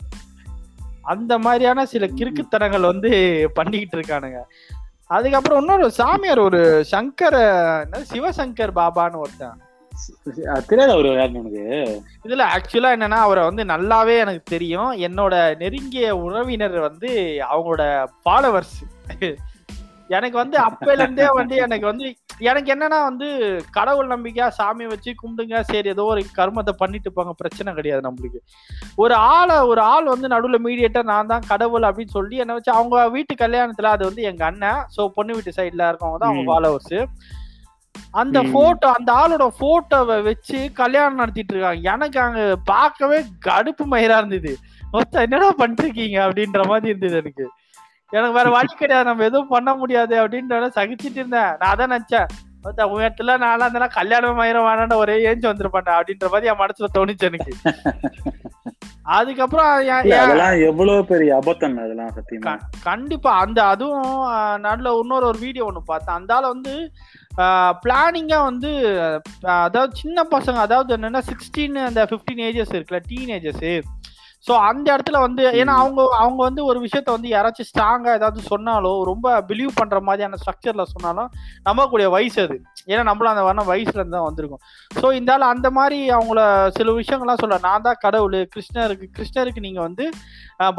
அந்த மாதிரியான சில கிறுக்குத்தனங்கள் வந்து பண்ணிக்கிட்டு இருக்கானுங்க. அதுக்கப்புறம் இன்னொரு சாமியார் ஒரு சங்கர் என்ன, சிவசங்கர் பாபான்னு ஒருத்தன். தெரியாது யாருன்னு உனக்கு இதுல ஆக்சுவலா என்னன்னா அவரை வந்து நல்லாவே எனக்கு தெரியும். என்னோட நெருங்கிய உறவினர் வந்து அவங்களோட ஃபாலோவர்ஸ் எனக்கு வந்து அப்பையில இருந்தே வந்து எனக்கு வந்து எனக்கு என்னன்னா வந்து கடவுள் நம்பிக்கையா சாமி வச்சு கும்பிடுங்க சரி ஏதோ ஒரு கர்மத்தை பண்ணிட்டு போங்க பிரச்சனை கிடையாது நம்மளுக்கு. ஒரு ஆளை ஒரு ஆள் வந்து நடுவுல மீடியேட்டர் நான் தான் கடவுள் அப்படின்னு சொல்லி என்ன வச்சு அவங்க வீட்டு கல்யாணத்துல அது வந்து எங்க அண்ணன் சோ பொண்ணு வீட்டு சைடுல இருக்கவங்க தான் அவங்க. ஃபாலோவர்ஸ் அந்த. போட்டோ அந்த ஆளோட போட்டோவை வச்சு கல்யாணம் நடத்திட்டு இருக்காங்க. எனக்கு அங்க பார்க்கவே கடுப்பு மயிரா இருந்தது. மொத்தம் என்னடா பண்ணிருக்கீங்க அப்படின்ற மாதிரி இருந்தது எனக்கு. எனக்கு வேற வழி கிடையாது. நம்ம எதுவும் பண்ண முடியாது அப்படின்ற சகிச்சிட்டு இருந்தேன். நான் அதான் நினைச்சேன். மொத்த உயரத்துல நான்லாம் இருந்தா கல்யாணம் மயிரம் வேணாண்ட ஒரே ஏஞ்சி வந்துருப்பேன்டா அப்படின்ற மாதிரி என் மனசுல தோணுச்சு எனக்கு. அதுக்கப்புறம் அதெல்லாம் எவ்வளவு பெரிய அபத்தம் அதெல்லாம் சத்தியமா? கண்டிப்பா. அந்த அதுவும் நல்ல இன்னொரு ஒரு வீடியோ ஒன்று பார்த்தேன். அந்த ஆள வந்து பிளானிங்கா வந்து அதாவது சின்ன பசங்க அதாவது என்னன்னா சிக்ஸ்டீன் அந்த ஃபிஃப்டீன் ஏஜஸ் இருக்குல்ல டீனேஜஸ் ஸோ அந்த இடத்துல வந்து ஏன்னா அவங்க அவங்க வந்து ஒரு விஷயத்த வந்து யாராச்சும் ஸ்ட்ராங்கா ஏதாவது சொன்னாலோ ரொம்ப பிலீவ் பண்ற மாதிரியான ஸ்ட்ரக்சர்ல சொன்னாலும் நம்பக்கூடிய வயசு அது. ஏன்னா நம்மளும் அந்த வர வயசுல இருந்து தான் வந்திருக்கோம். ஸோ இந்த ஆள் அந்த மாதிரி அவங்கள சில விஷயங்கள்லாம் சொல்ல நான் தான் கடவுள் கிருஷ்ணருக்கு கிருஷ்ணருக்கு நீங்க வந்து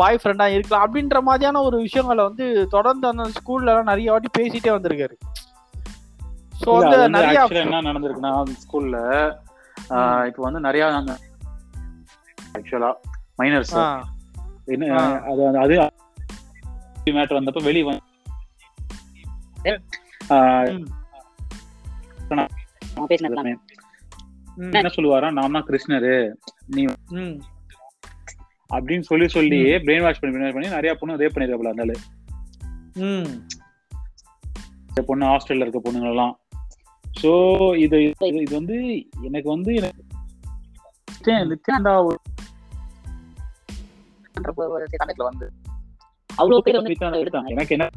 பாய் ஃப்ரெண்டா இருக்கலாம். அப்படின்ற மாதிரியான ஒரு விஷயங்களை வந்து தொடர்ந்து அந்த ஸ்கூல்ல எல்லாம் நிறைய வாட்டி பேசிட்டே வந்திருக்காரு. ஸோ வந்து நிறைய என்ன நடந்திருக்குன்னா ஸ்கூல்ல இப்போ வந்து நிறைய நாங்க ஆக்சுவலா மைனர்ஸ். அது அது மேட்டர் வந்தப்ப வெளிய வந்து என்ன சொல்லுவாரா? நான் தான் கிருஷ்ணரு. ம். அப்படின்னு சொல்லி சொல்லி பிரெயின் வாஷ் பண்ணி wash பண்ணி நிறைய பொண்ணு ரேப் பண்ணிருக்காப்ல அந்த இந்த பொண்ணு ஹாஸ்டல்ல இருக்க பொண்ணுங்க எல்லாம் சோ இது இது இது வந்து எனக்கு வந்து எனக்கு வந்து அவ்வளவு பேர் வந்து எடுத்தாங்க எனக்கு என்ன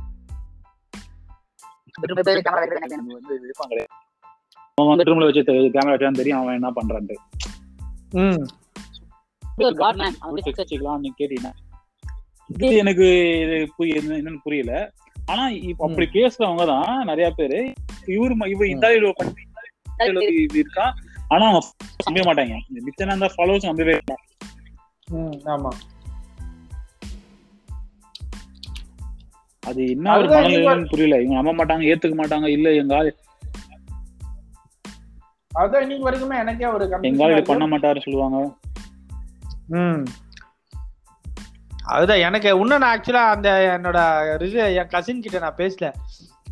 அவன் வந்து ரூம்ல வச்சு கேமரா வச்சான்னு தெரியும் அவன் என்ன பண்றான்ட்டு. எனக்கு இது புரிய என்னன்னு புரியல. ஆனா இப்ப அப்படி பேசுறவங்க தான் நிறைய பேரு. இவரு இவ இந்த ஆளு இவ்வளவு பண்ணி இந்த ஆளு இது இருக்கா? ஆனா அவங்க நம்பவே மாட்டாங்க. மிச்சம் அந்த ஃபாலோவர்ஸ் நம்பவே ஆமா. அது என்ன ஒரு மனநிலைன்னு புரியல. இவங்க நம்ப மாட்டாங்க ஏத்துக்க மாட்டாங்க இல்ல எங்க ஆளு அதான் இன்னைக்கு வரைக்குமே எனக்கே ஒரு எங்க ஆளு பண்ண மாட்டாருன்னு சொல்லுவாங்க. ம். அதுதான் எனக்கு இன்னும் நான் ஆக்சுவலா அந்த என்னோட ரிசு என் கசின் கிட்ட நான் பேசல.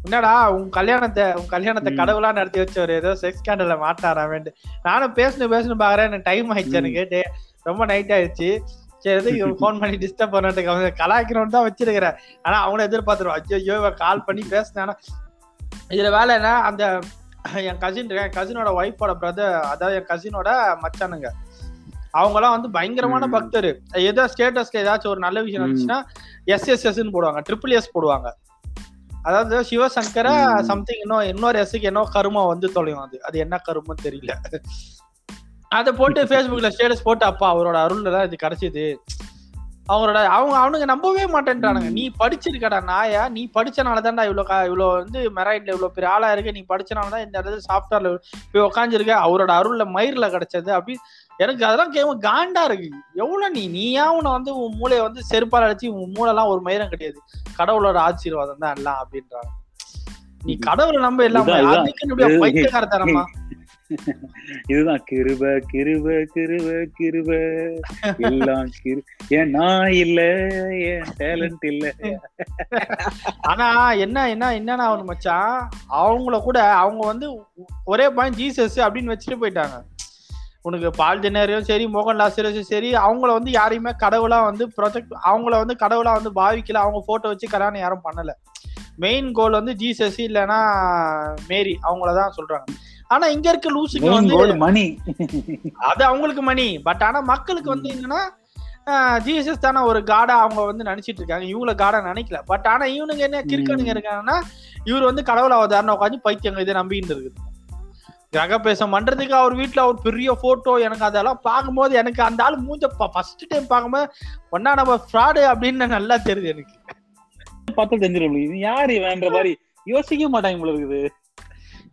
என்னடா உன் கல்யாணத்தை உன் கல்யாணத்தை. கடவுளா நடத்தி வச்சவர் ஏதோ செக்ஸ் ஸ்கேண்டல்ல மாட்டாராமேன்ட்டு. நானும் பேசணும் பேசணும் பாக்குறேன் எனக்கு டைம் ஆயிடுச்சு. எனக்கு. ரொம்ப நைட் ஆயிடுச்சு. சரி எதுக்கு ஃபோன் *laughs* பண்ணி டிஸ்டர்ப் பண்ணிட்டு அவங்க கலாய்க்கணும்னு தான் வச்சிருக்கிறேன். ஆனா அவங்கள எதிர்பார்த்துருவோம் ஐயோ இவன் கால் பண்ணி பேசினா இதுல வேலை என்ன? அந்த என் கசின் என் கசினோட ஒய்ஃபோட பிரதர் அதாவது என் கசினோட மச்சானுங்க. அவங்கலாம் வந்து பயங்கரமான. பக்தர். ஏதோ ஸ்டேட்டஸ்ல ஏதாச்சும் ஒரு நல்ல விஷயம். இருந்துச்சுன்னா எஸ் எஸ் எஸ்ன்னு போடுவாங்க. ட்ரிபிள் எஸ் போடுவாங்க. அதாவது சிவசங்கர. சம்திங் இன்னும் இன்னொரு எஸ்க்கு என்ன கருமா வந்து தொலையும் அது. அது என்ன கருமன்னு தெரியல. அதை போட்டு ஃபேஸ்புக்ல ஸ்டேட்டஸ் போட்டு அப்பா அவரோட அருள்ல தான் இது கிடைச்சது அவங்களோட அவங்க அவனுங்க நம்பவே மாட்டேன்றானுங்க. நீ படிச்சிருக்கடா நாயா? நீ படிச்சனால தான்டா இவ்வளோ கா இவ்வளோ வந்து மெரைட்ல இவ்வளோ பெரிய ஆளா இருக்க? நீ படிச்சனால தான் இந்த இடத்துல சாஃப்ட்வேர்ல போய் உக்காந்துருக்க? அவரோட அருள்ல மயிர்ல கிடைச்சது அப்படி. எனக்கு அதெல்லாம் கேட்கும் காண்டா இருக்கு. எவ்வளவு நீ நீயா உன்னை வந்து உன் மூளையை வந்து செருப்பால் அடிச்சு உன் மூளைலாம் ஒரு மயிரம் கிடையாது. கடவுளோட ஆசீர்வாதம் தான் எல்லாம் அப்படின்றாங்க. நீ கடவுளை நம்ப எல்லாம் இதுதான், இதுதான். அதுக்கு என்னுடைய இது- பைத்தியக்காரத்தனமா இதுதான் கிருப கிருப கிருப கிருப. எல்லாம் கிரு ஏன் நான் இல்ல ஏன் டேலண்ட் இல்ல? ஆனா என்ன என்ன என்னன்னா அவனு மச்சான்? அவங்கள கூட அவங்க வந்து ஒரே பாயிண்ட் ஜீசஸ் அப்படின்னு வச்சுட்டு போயிட்டாங்க. உனக்கு பால் ஜெனரையும் சரி மோகன் லாசரும் சரி அவங்கள வந்து யாரையுமே கடவுளா வந்து ப்ரொஜெக்ட் அவங்கள வந்து கடவுளா வந்து பாவிக்கல அவங்க போட்டோ வச்சு கல்யாணம் யாரும் பண்ணல. மெயின் கோல் வந்து ஜீசஸ் இல்லைன்னா மேரி அவங்களதான் சொல்றாங்க. ஆனா இங்க இருக்க லூசுக்கு வந்து மணி அது அவங்களுக்கு மணி பட் ஆனா மக்களுக்கு வந்து என்னன்னா ஜீசஸ் தானே ஒரு காடா அவங்க வந்து நினைச்சிட்டு இருக்காங்க. இவங்கள காடா நினைக்கல. பட் ஆனா இவனுங்க என்ன கிறுக்கனுங்க. இருக்காங்கன்னா இவர் வந்து கடவுள் அவதாரணம் உட்காந்து பைத்தியங்க இதை நம்பிட்டு இருக்குது. கிரகபேசம் பண்றதுக்கு அவர் வீட்டுல ஒரு பெரிய போட்டோ எனக்கு அதெல்லாம் பார்க்கும்போது எனக்கு அந்த ஆள் மூஞ்ச ஃபர்ஸ்ட் டைம் பார்க்கும்போது ஒன்னா நம்ம ஃப்ராடு அப்படின்னு நல்லா தெரியுது எனக்கு. பார்த்தா தெரிஞ்சிடும். இது யாரு இவன்ற மாதிரி? யோசிக்க மாட்டாங்க போல இருக்குது.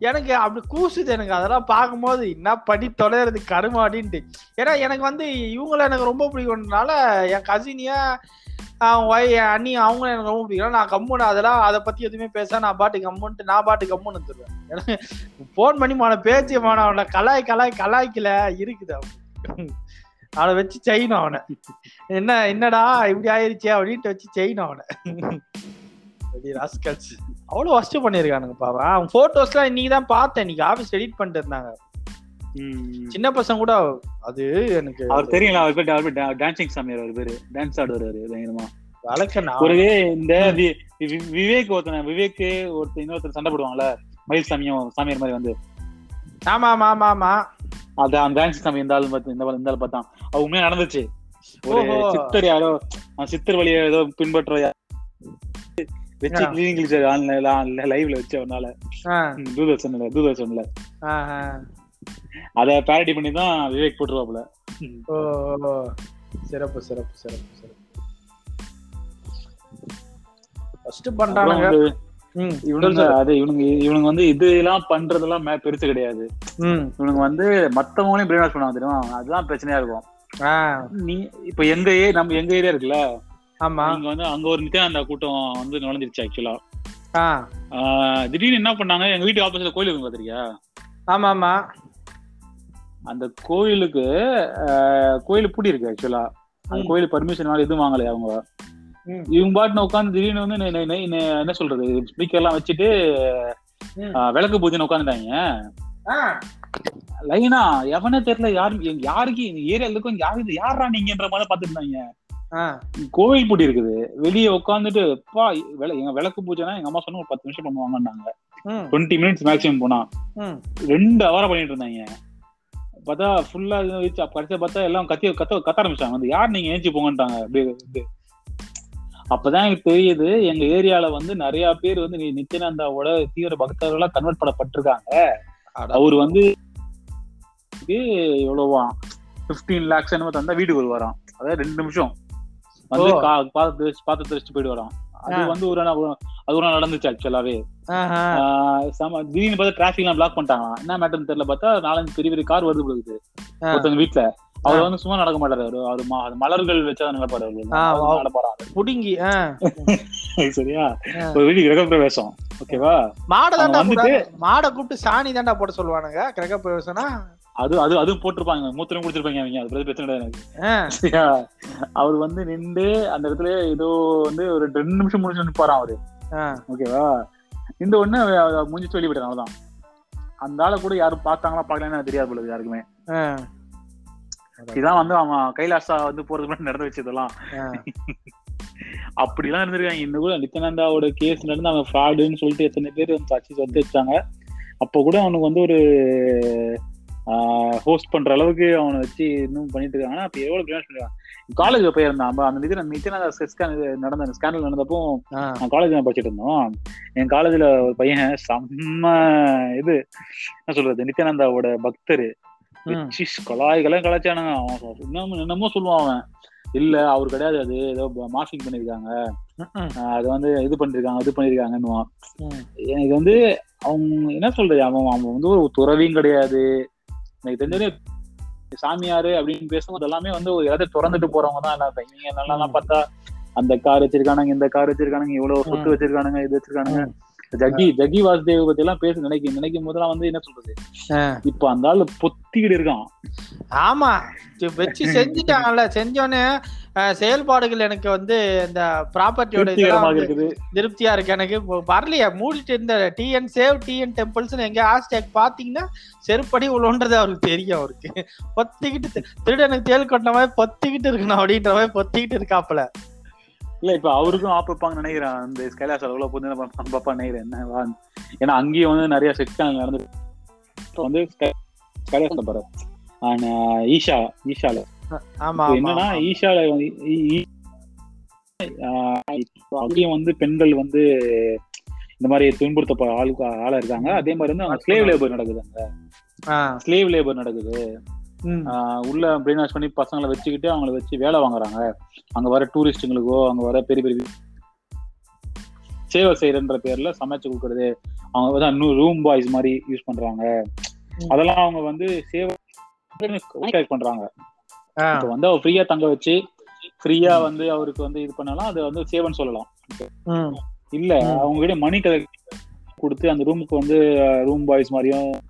எனக்கு அப்படி கூசுது எனக்கு. அதெல்லாம் பார்க்கும்போது என்ன பண்ணி தொலைறது கருமாடின்ட்டு ஏன்னா எனக்கு வந்து இவங்கள எனக்கு ரொம்ப பிடிக்கும்னால என் கசினியா ஒய் என் அண்ணி அவங்க எனக்கு ரொம்ப பிடிக்கும். நான் கம்முன்னு அதெல்லாம் அதை பத்தி எதுவுமே பேச நான் பாட்டு கம்முன்ட்டு நான் பாட்டு கம்முன்னு வந்துடுவேன் எனக்கு ஃபோன் பண்ணி மான பேச்சு மான அவனை கலாய் கலாய் கலாய்க்கல இருக்குது அவன் அவனை வச்சு செய்யணும் அவனை. என்ன என்னடா இப்படி ஆயிடுச்சு அப்படின்ட்டு வச்சு செய்யணும் அவனை. ராஸ்கல்ஸ். அவ்வளவு பண்ணிருக்கானுங்க பாவா அவன் போட்டோஸ்லாம் இன்னைக்கு தான் பார்த்தேன். இன்னைக்கு ஆபீஸ் எடிட் பண்ணிட்டு இருந்தாங்க. சின்ன பசங்க கூட அது எனக்கு அவர் தெரியல அவர் பேர் அவர் பேர் டான்சிங் சாமியார் அவர் பேரு. டான்ஸ் ஆடுவாரு பயங்கரமா. வழக்க நான் ஒரு இந்த விவேக் ஒருத்தன் விவேக் ஒருத்தர் இன்னொருத்தர் சண்டை போடுவாங்கல்ல மயில் சாமியும் சாமியார் மாதிரி வந்து. ஆமா ஆமா ஆமா ஆமா. அது அந்த டான்ஸ் சாமி இந்த ஆள் பார்த்து இந்த இந்த ஆள் பார்த்தான். அது உண்மையா நடந்துச்சு. ஒரு. சித்தர் யாரோ சித்தர் வழியை ஏதோ பின்பற்ற வச்சு ஆ. கிளீனிங் லைவ்ல வச்சு அவனால. ஆ, ஆ. அத பேரடி பண்ணி தான் விவேக் போட்டுருவாப்புல. ஓ ஓ. சிறப்பு சிறப்பு சிறப்பு சிறப்பு. ஃபர்ஸ்ட் பண்றானுங்க. இவனுங்க அது இவனுங்க இவனுங்க வந்து இதெல்லாம் பண்றதெல்லாம் மே- பெருசு கிடையாது. ம், இவனுங்க வந்து மத்தவங்களையும் பிரெயின் வாஷ் பண்ணுவாங்க தெரியுமா? அதுதான் பிரச்சனையா இருக்கும். நீ இப்ப எங்க ஏ நம்ம எங்க ஏரியா இருக்குல்ல? ஆமா. நீங்க வந்து அங்க ஒரு நித்யானந்தா கூட்டம் வந்து நுழைஞ்சிருச்சு ஆக்சுவலா திடீர்னு என்ன பண்ணாங்க? எங்க வீட்டு ஆப்போசிட்ல கோயில் இருக்கு பாத்திரியா ஆமா ஆமா அந்த கோயிலுக்கு கோயில் பூட்டி இருக்கு ஆக்சுவலா அந்த. கோயில் பர்மிஷன் எதுவும் வாங்கலையா அவங்க. இவங்க பாட்டுன்னு உட்காந்து திடீர்னு வந்து என்ன சொல்றது? ஸ்பீக்கர் எல்லாம் வச்சுட்டு விளக்கு பூஜைன்னு உட்காந்துட்டாங்க லைனா எவனே தெரியல யாரு யாருக்கு ஏரியால இருக்கும் யாரு யாரா நீங்கன்ற மாதிரி பாத்துட்டு இருந்தாங்க. ஆ, கோவில் பூட்டி இருக்குது. வெளியே உட்காந்துட்டு பா விள- எங்க விளக்கு பூஜைனா எங்க அம்மா சொன்ன ஒரு பத்து நிமிஷம் பண்ணுவாங்கன்னாங்க. டுவெண்ட்டி மினிட்ஸ் மேக்ஸிமம் போனா. ரெண்டு ஹவரா பண்ணிட்டு இருந்தாங்க. பார்த்தா ஃபுல்லா கடைசியா பார்த்தா எல்லாம் கத்தி கத்த கத்த ஆரம்பிச்சாங்க. வந்து யார் நீங்க ஏஞ்சி போங்கன்ட்டாங்க? அப்படியே வந்து அப்பதான் எனக்கு தெரியுது எங்க ஏரியால வந்து நிறைய பேர் வந்து நி- நித்யானந்தாவோட தீவிர பக்தர்களா கன்வெர்ட் பண்ணப்பட்டிருக்காங்க. அவர் வந்து எவ்வளவா பிப்டீன் லேக்ஸ் என்னமோ தந்தா வீட்டுக்கு வருவாராம். அதாவது ரெண்டு நிமிஷம். வந்து பாத்து தெரிச்சுட்டு போயிட்டு வரான் அது. வந்து ஒரு அது ஒரு நடந்துச்சு ஆக்சுவலாவே திடீர்னு பார்த்தா டிராபிக் எல்லாம் பிளாக் பண்ணிட்டாங்க. என்ன மேட்டர்னு தெரியல பார்த்தா நாலஞ்சு பெரிய பெரிய கார் வருது போகுது ஆ. ஒருத்தவங்க வீட்டுல அவர் வந்து சும்மா நடக்க மாட்டாரு. அவரு மலர்கள் வச்சா நடப்பாரு நடப்பாரு? புடுங்கி. *laughs* சரியா. ஒரு வீட்டுக்கு கிரக பிரவேசம் ஓகேவா மாடை தாண்டா வந்துட்டு- கூப்பிட- மாடை கூப்பிட்டு சாணி தாண்டா போட சொல்லுவானுங்க. கிரக பிரவேசனா அது அது அதுவும் போட்டிருப்பாங்க. மூத்திரம் குடிச்சிருப்பாங்க அவங்க. அது பிரச்சனை கிடையாது எனக்கு. அவர் வந்து நின்று அந்த இடத்துல ஏதோ வந்து ஒரு ரெண்டு நிமிஷம் முடிச்சு நிற்பாராம் அவரு. ஓகேவா? இந்த ஒண்ணு முடிஞ்சு சொல்லி விட்டான் அவ்வளவுதான். அந்த ஆளை கூட யாரும் பார்த்தாங்களா பார்க்கலன்னு தெரியாது போல யாருக்குமே. இதான் வந்து அவன் கைலாசா வந்து போறதுக்கு முன்னாடி நடந்து வச்சதெல்லாம். அப்படிலாம் இருந்திருக்காங்க. இந்த கூட நித்யானந்தாவோட கேஸ் நடந்து அவன் ஃப்ராடுன்னு சொல்லிட்டு எத்தனை பேர் சாட்சி வந்து வச்சாங்க. அப்போ கூட அவனுக்கு வந்து ஒரு ஹோஸ்ட் பண்ற அளவுக்கு அவனை வச்சு இன்னும் பண்ணிட்டு இருக்காங்க. அப்ப எவ்வளவு பிரயாணம் பண்ணிருக்காங்க காலேஜ் போயிருந்தான். அந்த நித்யான நித்யானந்தா ஸ்கேன் நடந்த ஸ்கேனல் நடந்தப்போ. நான் காலேஜ் படிச்சுட்டு இருந்தோம். என் காலேஜ்ல ஒரு பையன் செம்ம இது என்ன சொல்றது நித்யானந்தாவோட பக்தர். கலாய்களாம் கலாச்சானுங்க அவன் என்னமோ என்னமோ சொல்லுவான் அவன். இல்ல அவர் கிடையாது அது. ஏதோ மார்க்கிங் பண்ணிருக்காங்க அது வந்து இது பண்ணிருக்காங்க இது பண்ணிருக்காங்கன்னுவான். ம். எனக்கு வந்து அவங்க என்ன சொல்றது அவன் அவன் வந்து ஒரு துறவியும் கிடையாது. எனக்கு தெரிஞ்சது சாமியாரு அப்படின்னு பேசும்போது எல்லாமே வந்து ஒரு இடத்த திறந்துட்டு போறவங்க தான் எல்லாம். இவங்க நல்லா. பார்த்தா அந்த கார் வச்சிருக்கானுங்க இந்த கார் வச்சிருக்கானுங்க இவ்வளவு சொத்து வச்சிருக்கானுங்க இது வச்சிருக்கானுங்க. ஜக்கி ஜக்கி வாசுதேவ் பத்தி எல்லாம் பேச நினைக்கும் நினைக்கும் போதெல்லாம் வந்து என்ன சொல்றது. இப்ப அந்த ஆளு பொத்திக்கிட்டு இருக்கான். ஆமா. வச்சு செஞ்சுட்டாங்கல்ல செஞ்சோன்னே செயல்பாடுகள் எனக்கு வந்து இந்த ப்ராப்பர்ட்டியோட இருக்குது. திருப்தியா இருக்கு. எனக்கு வரலையா. மூடிட்டு இருந்த டிஎன் சேவ் டிஎன் டெம்பிள்ஸ் எங்க ஹேஷ்டேக் பாத்தீங்கன்னா செருப்படி உள்ளோன்றது அவருக்கு தெரியும் அவருக்கு. பொத்திக்கிட்டு திருடனுக்கு தேல் கொட்டின மாதிரி பொத்திக்கிட்டு இருக்கணும் அப்படின்ற மாதிரி பொத்திக்கிட்டு இருக்காப்புல. இல்ல இப்ப அவருக்கும் ஆப் வைப்பாங்க நினைக்கிறேன். இந்த கைலாச அளவுல புது பாப்பா நினைக்கிறேன். என்ன ஏன்னா அங்கேயும் வந்து நிறைய செக்ஷன் நடந்து இப்ப வந்து ஸ்கை- கைலாசம் பாரு. ஈஷா ஈஷால. என்னன்னா ஈஷால அங்கேயும் வந்து பெண்கள் வந்து இந்த மாதிரி துன்புறுத்தப்பட ஆளுக்கு ஆளா இருக்காங்க. அதே மாதிரி வந்து அங்க ஸ்லேவ் லேபர் நடக்குது அங்க. ஸ்லேவ் லேபர் நடக்குது. உள்ள பிரெயின் வாஷ் பண்ணி பசங்களை வச்சுக்கிட்டு அவங்கள வச்சு வேலை வாங்குறாங்க. அங்க வர டூரிஸ்டுங்களுக்கோ அங்க வர பெரிய பெரிய சேவை செய்யறன்ற பேர்ல சமைச்சு கொடுக்கறது. அவங்க வந்து ரூம் பாய்ஸ் மாதிரி யூஸ் பண்றாங்க. அதெல்லாம் அவங்க வந்து சேவை பண்றாங்க. வந்து அவர் ஃப்ரீயா தங்க வச்சு ஃப்ரீயா வந்து அவருக்கு வந்து இது பண்ணலாம். அது வந்து சேவன் சொல்லலாம். இல்ல. அவங்க கிட்ட மணி கொடுத்து அந்த ரூமுக்கு வந்து ரூம் பாய்ஸ் மாதிரியும்.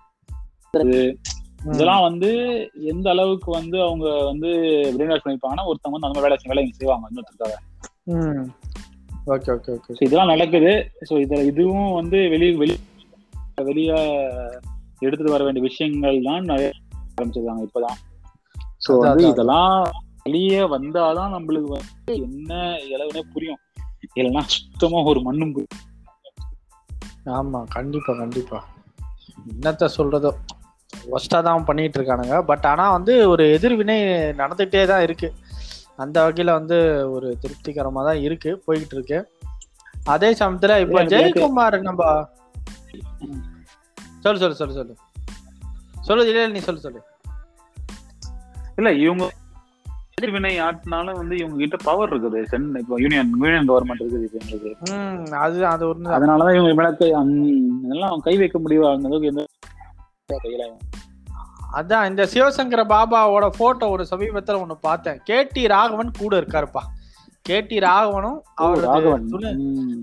இதெல்லாம் வந்து எந்த அளவுக்கு வந்து அவங்க வந்து பிரெயின் வாஷ் பண்ணிருப்பாங்கன்னா ஒருத்தவங்க வந்து அந்த மாதிரி வேலை வேலை செய்வாங்க இன்னொருத்தருக்காக. ஓகே ஓகே ஓகே இதெல்லாம் நடக்குது. ஸோ இதுல இதுவும் வந்து வெளி வெளி வெளிய எடுத்துட்டு வர வேண்டிய விஷயங்கள் தான் நிறைய ஆரம்பிச்சிருக்காங்க இப்பதான். ஸோ வந்து. இதெல்லாம் வெளியே வந்தாதான் நம்மளுக்கு வந்து என்ன இளவுனே புரியும். இல்லைன்னா சுத்தமா ஒரு மண்ணும். ஆமா கண்டிப்பா கண்டிப்பா. என்னத்த சொல்றதோ? ஒஸ்டா தான் பண்ணிட்டு இருக்கானுங்க. பட் ஆனா வந்து ஒரு எதிர்வினை நடந்துகிட்டே தான் இருக்கு. அந்த வகையில வந்து ஒரு திருப்திகரமா தான் இருக்கு. போய்கிட்டு இருக்கு. அதே சமயத்துல இப்ப ஜெயக்குமார் நம்ம சொல்லு சொல்லு சொல்லு சொல்லு. சொல்லு இல்ல நீ சொல்லு சொல்லு. இல்ல இவங்க எதிர்வினை ஆட்டினாலும் வந்து இவங்க கிட்ட பவர் இருக்குது. சென் இப்போ யூனியன் யூனியன் கவர்மெண்ட் இருக்குது இப்போ எங்களுக்கு. அது அது ஒண்ணு அதனாலதான் இவங்க மேல கை- ஹம், இதெல்லாம் கை வைக்க முடியும்? அந்த அளவுக்கு எந்த அதான் இந்த சிவசங்கர பாபாவோட போட்டோ ஒரு சமீபத்துல ஒண்ணு பார்த்தேன். கேடி ராகவன் கூட இருக்காருப்பா. கேடி ராகவனும் அவரது துணை.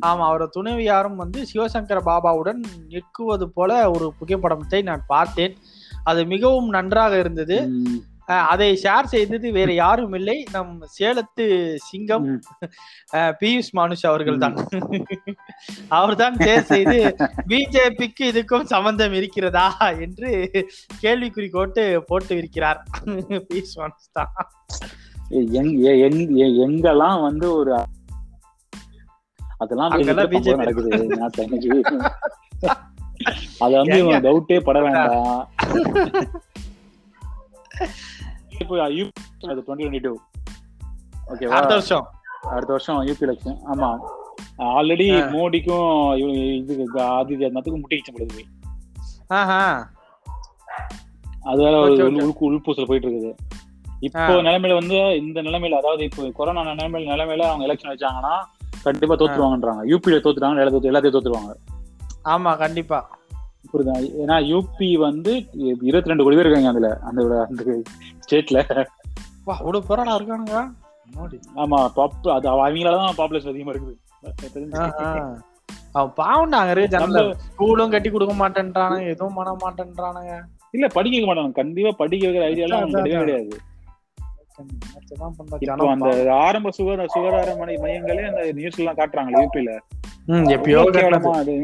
ஆமா அவரோட துணைவியாரும் வந்து சிவசங்கர பாபாவுடன் நிற்குவது போல ஒரு புகைப்படத்தை நான் பார்த்தேன். அது மிகவும் நன்றாக இருந்தது. அதை ஷேர் செய்தது வேற யாரும் இல்லை. நம் சேலத்து சிங்கம் பியூஷ் மானுஷ் அவர்கள் தான் அவர்தான் ஷேர் செய்து *laughs* பிஜேபிக்கு இதுக்கும் சம்பந்தம் இருக்கிறதா என்று கேள்விக்குறி கோட்டு போட்டு இருக்கிறார். பியூஷ் மானுஷ் தான். எங்கெல்லாம் வந்து ஒரு அதெல்லாம் BJP. நடக்குது. *laughs* அது வந்து டவுட்டே பட வேண்டாம். *laughs* இப்போ டுவெண்ட்டி டுவெண்ட்டி டூ ஓகேவா அடுத்த வருஷம். அடுத்த வருஷம் யூபி எலெக்ஷன் ஆமா. ஆல்ரெடி. மோடிக்கும் இவ- இதுக்கு ஆதித்யநாத்துக்கும் முட்டிக்கிச்சு ஆஹா. அது வேற உள்பூசல் போயிட்டு இருக்குது இப்போ நிலைமையில வந்து இந்த நிலைமையில அதாவது இப்போ கொரோனா நிலைமையில நிலைமையில அவங்க எலெக்ஷன் வச்சாங்கன்னா கண்டிப்பா தோத்துருவாங்கன்றாங்க. யூபியில தோத்துட்டாங்க எல்லா தோத்து எல்லாத்தையும் தோத்துருவாங்க. ஆமா கண்டிப்பா. புரியுதா? ஏன்னா யூபி வந்து இருபத்தி ரெண்டு கோடி பேர் இருக்காங்க அதுல அந்த அந்த ஸ்டேட்ல அவ்வளவு பேரடா இருக்கானுங்க. ஆமா டாப் அது அவங்களாலதான் பாப்புலேஷன் அதிகமா இருக்குது. அவன் பாவண்டா அங்க இருக்க ஜனல ஸ்கூலும் கட்டி கொடுக்க மாட்டேன்றானுங்க எதுவும் பண்ண மாட்டேன்றானுங்க. இல்ல படிக்க வைக்க மாட்டாங்க. கண்டிப்பா படிக்க வைக்கிற கிடையவே அதான். கிடையாது. அந்த ஆரம்ப சுகாதார சுகாதார மனை மையங்களே அந்த நியூஸ் எல்லாம் காட்டுறாங்களே யூபில எப்பயோ அது.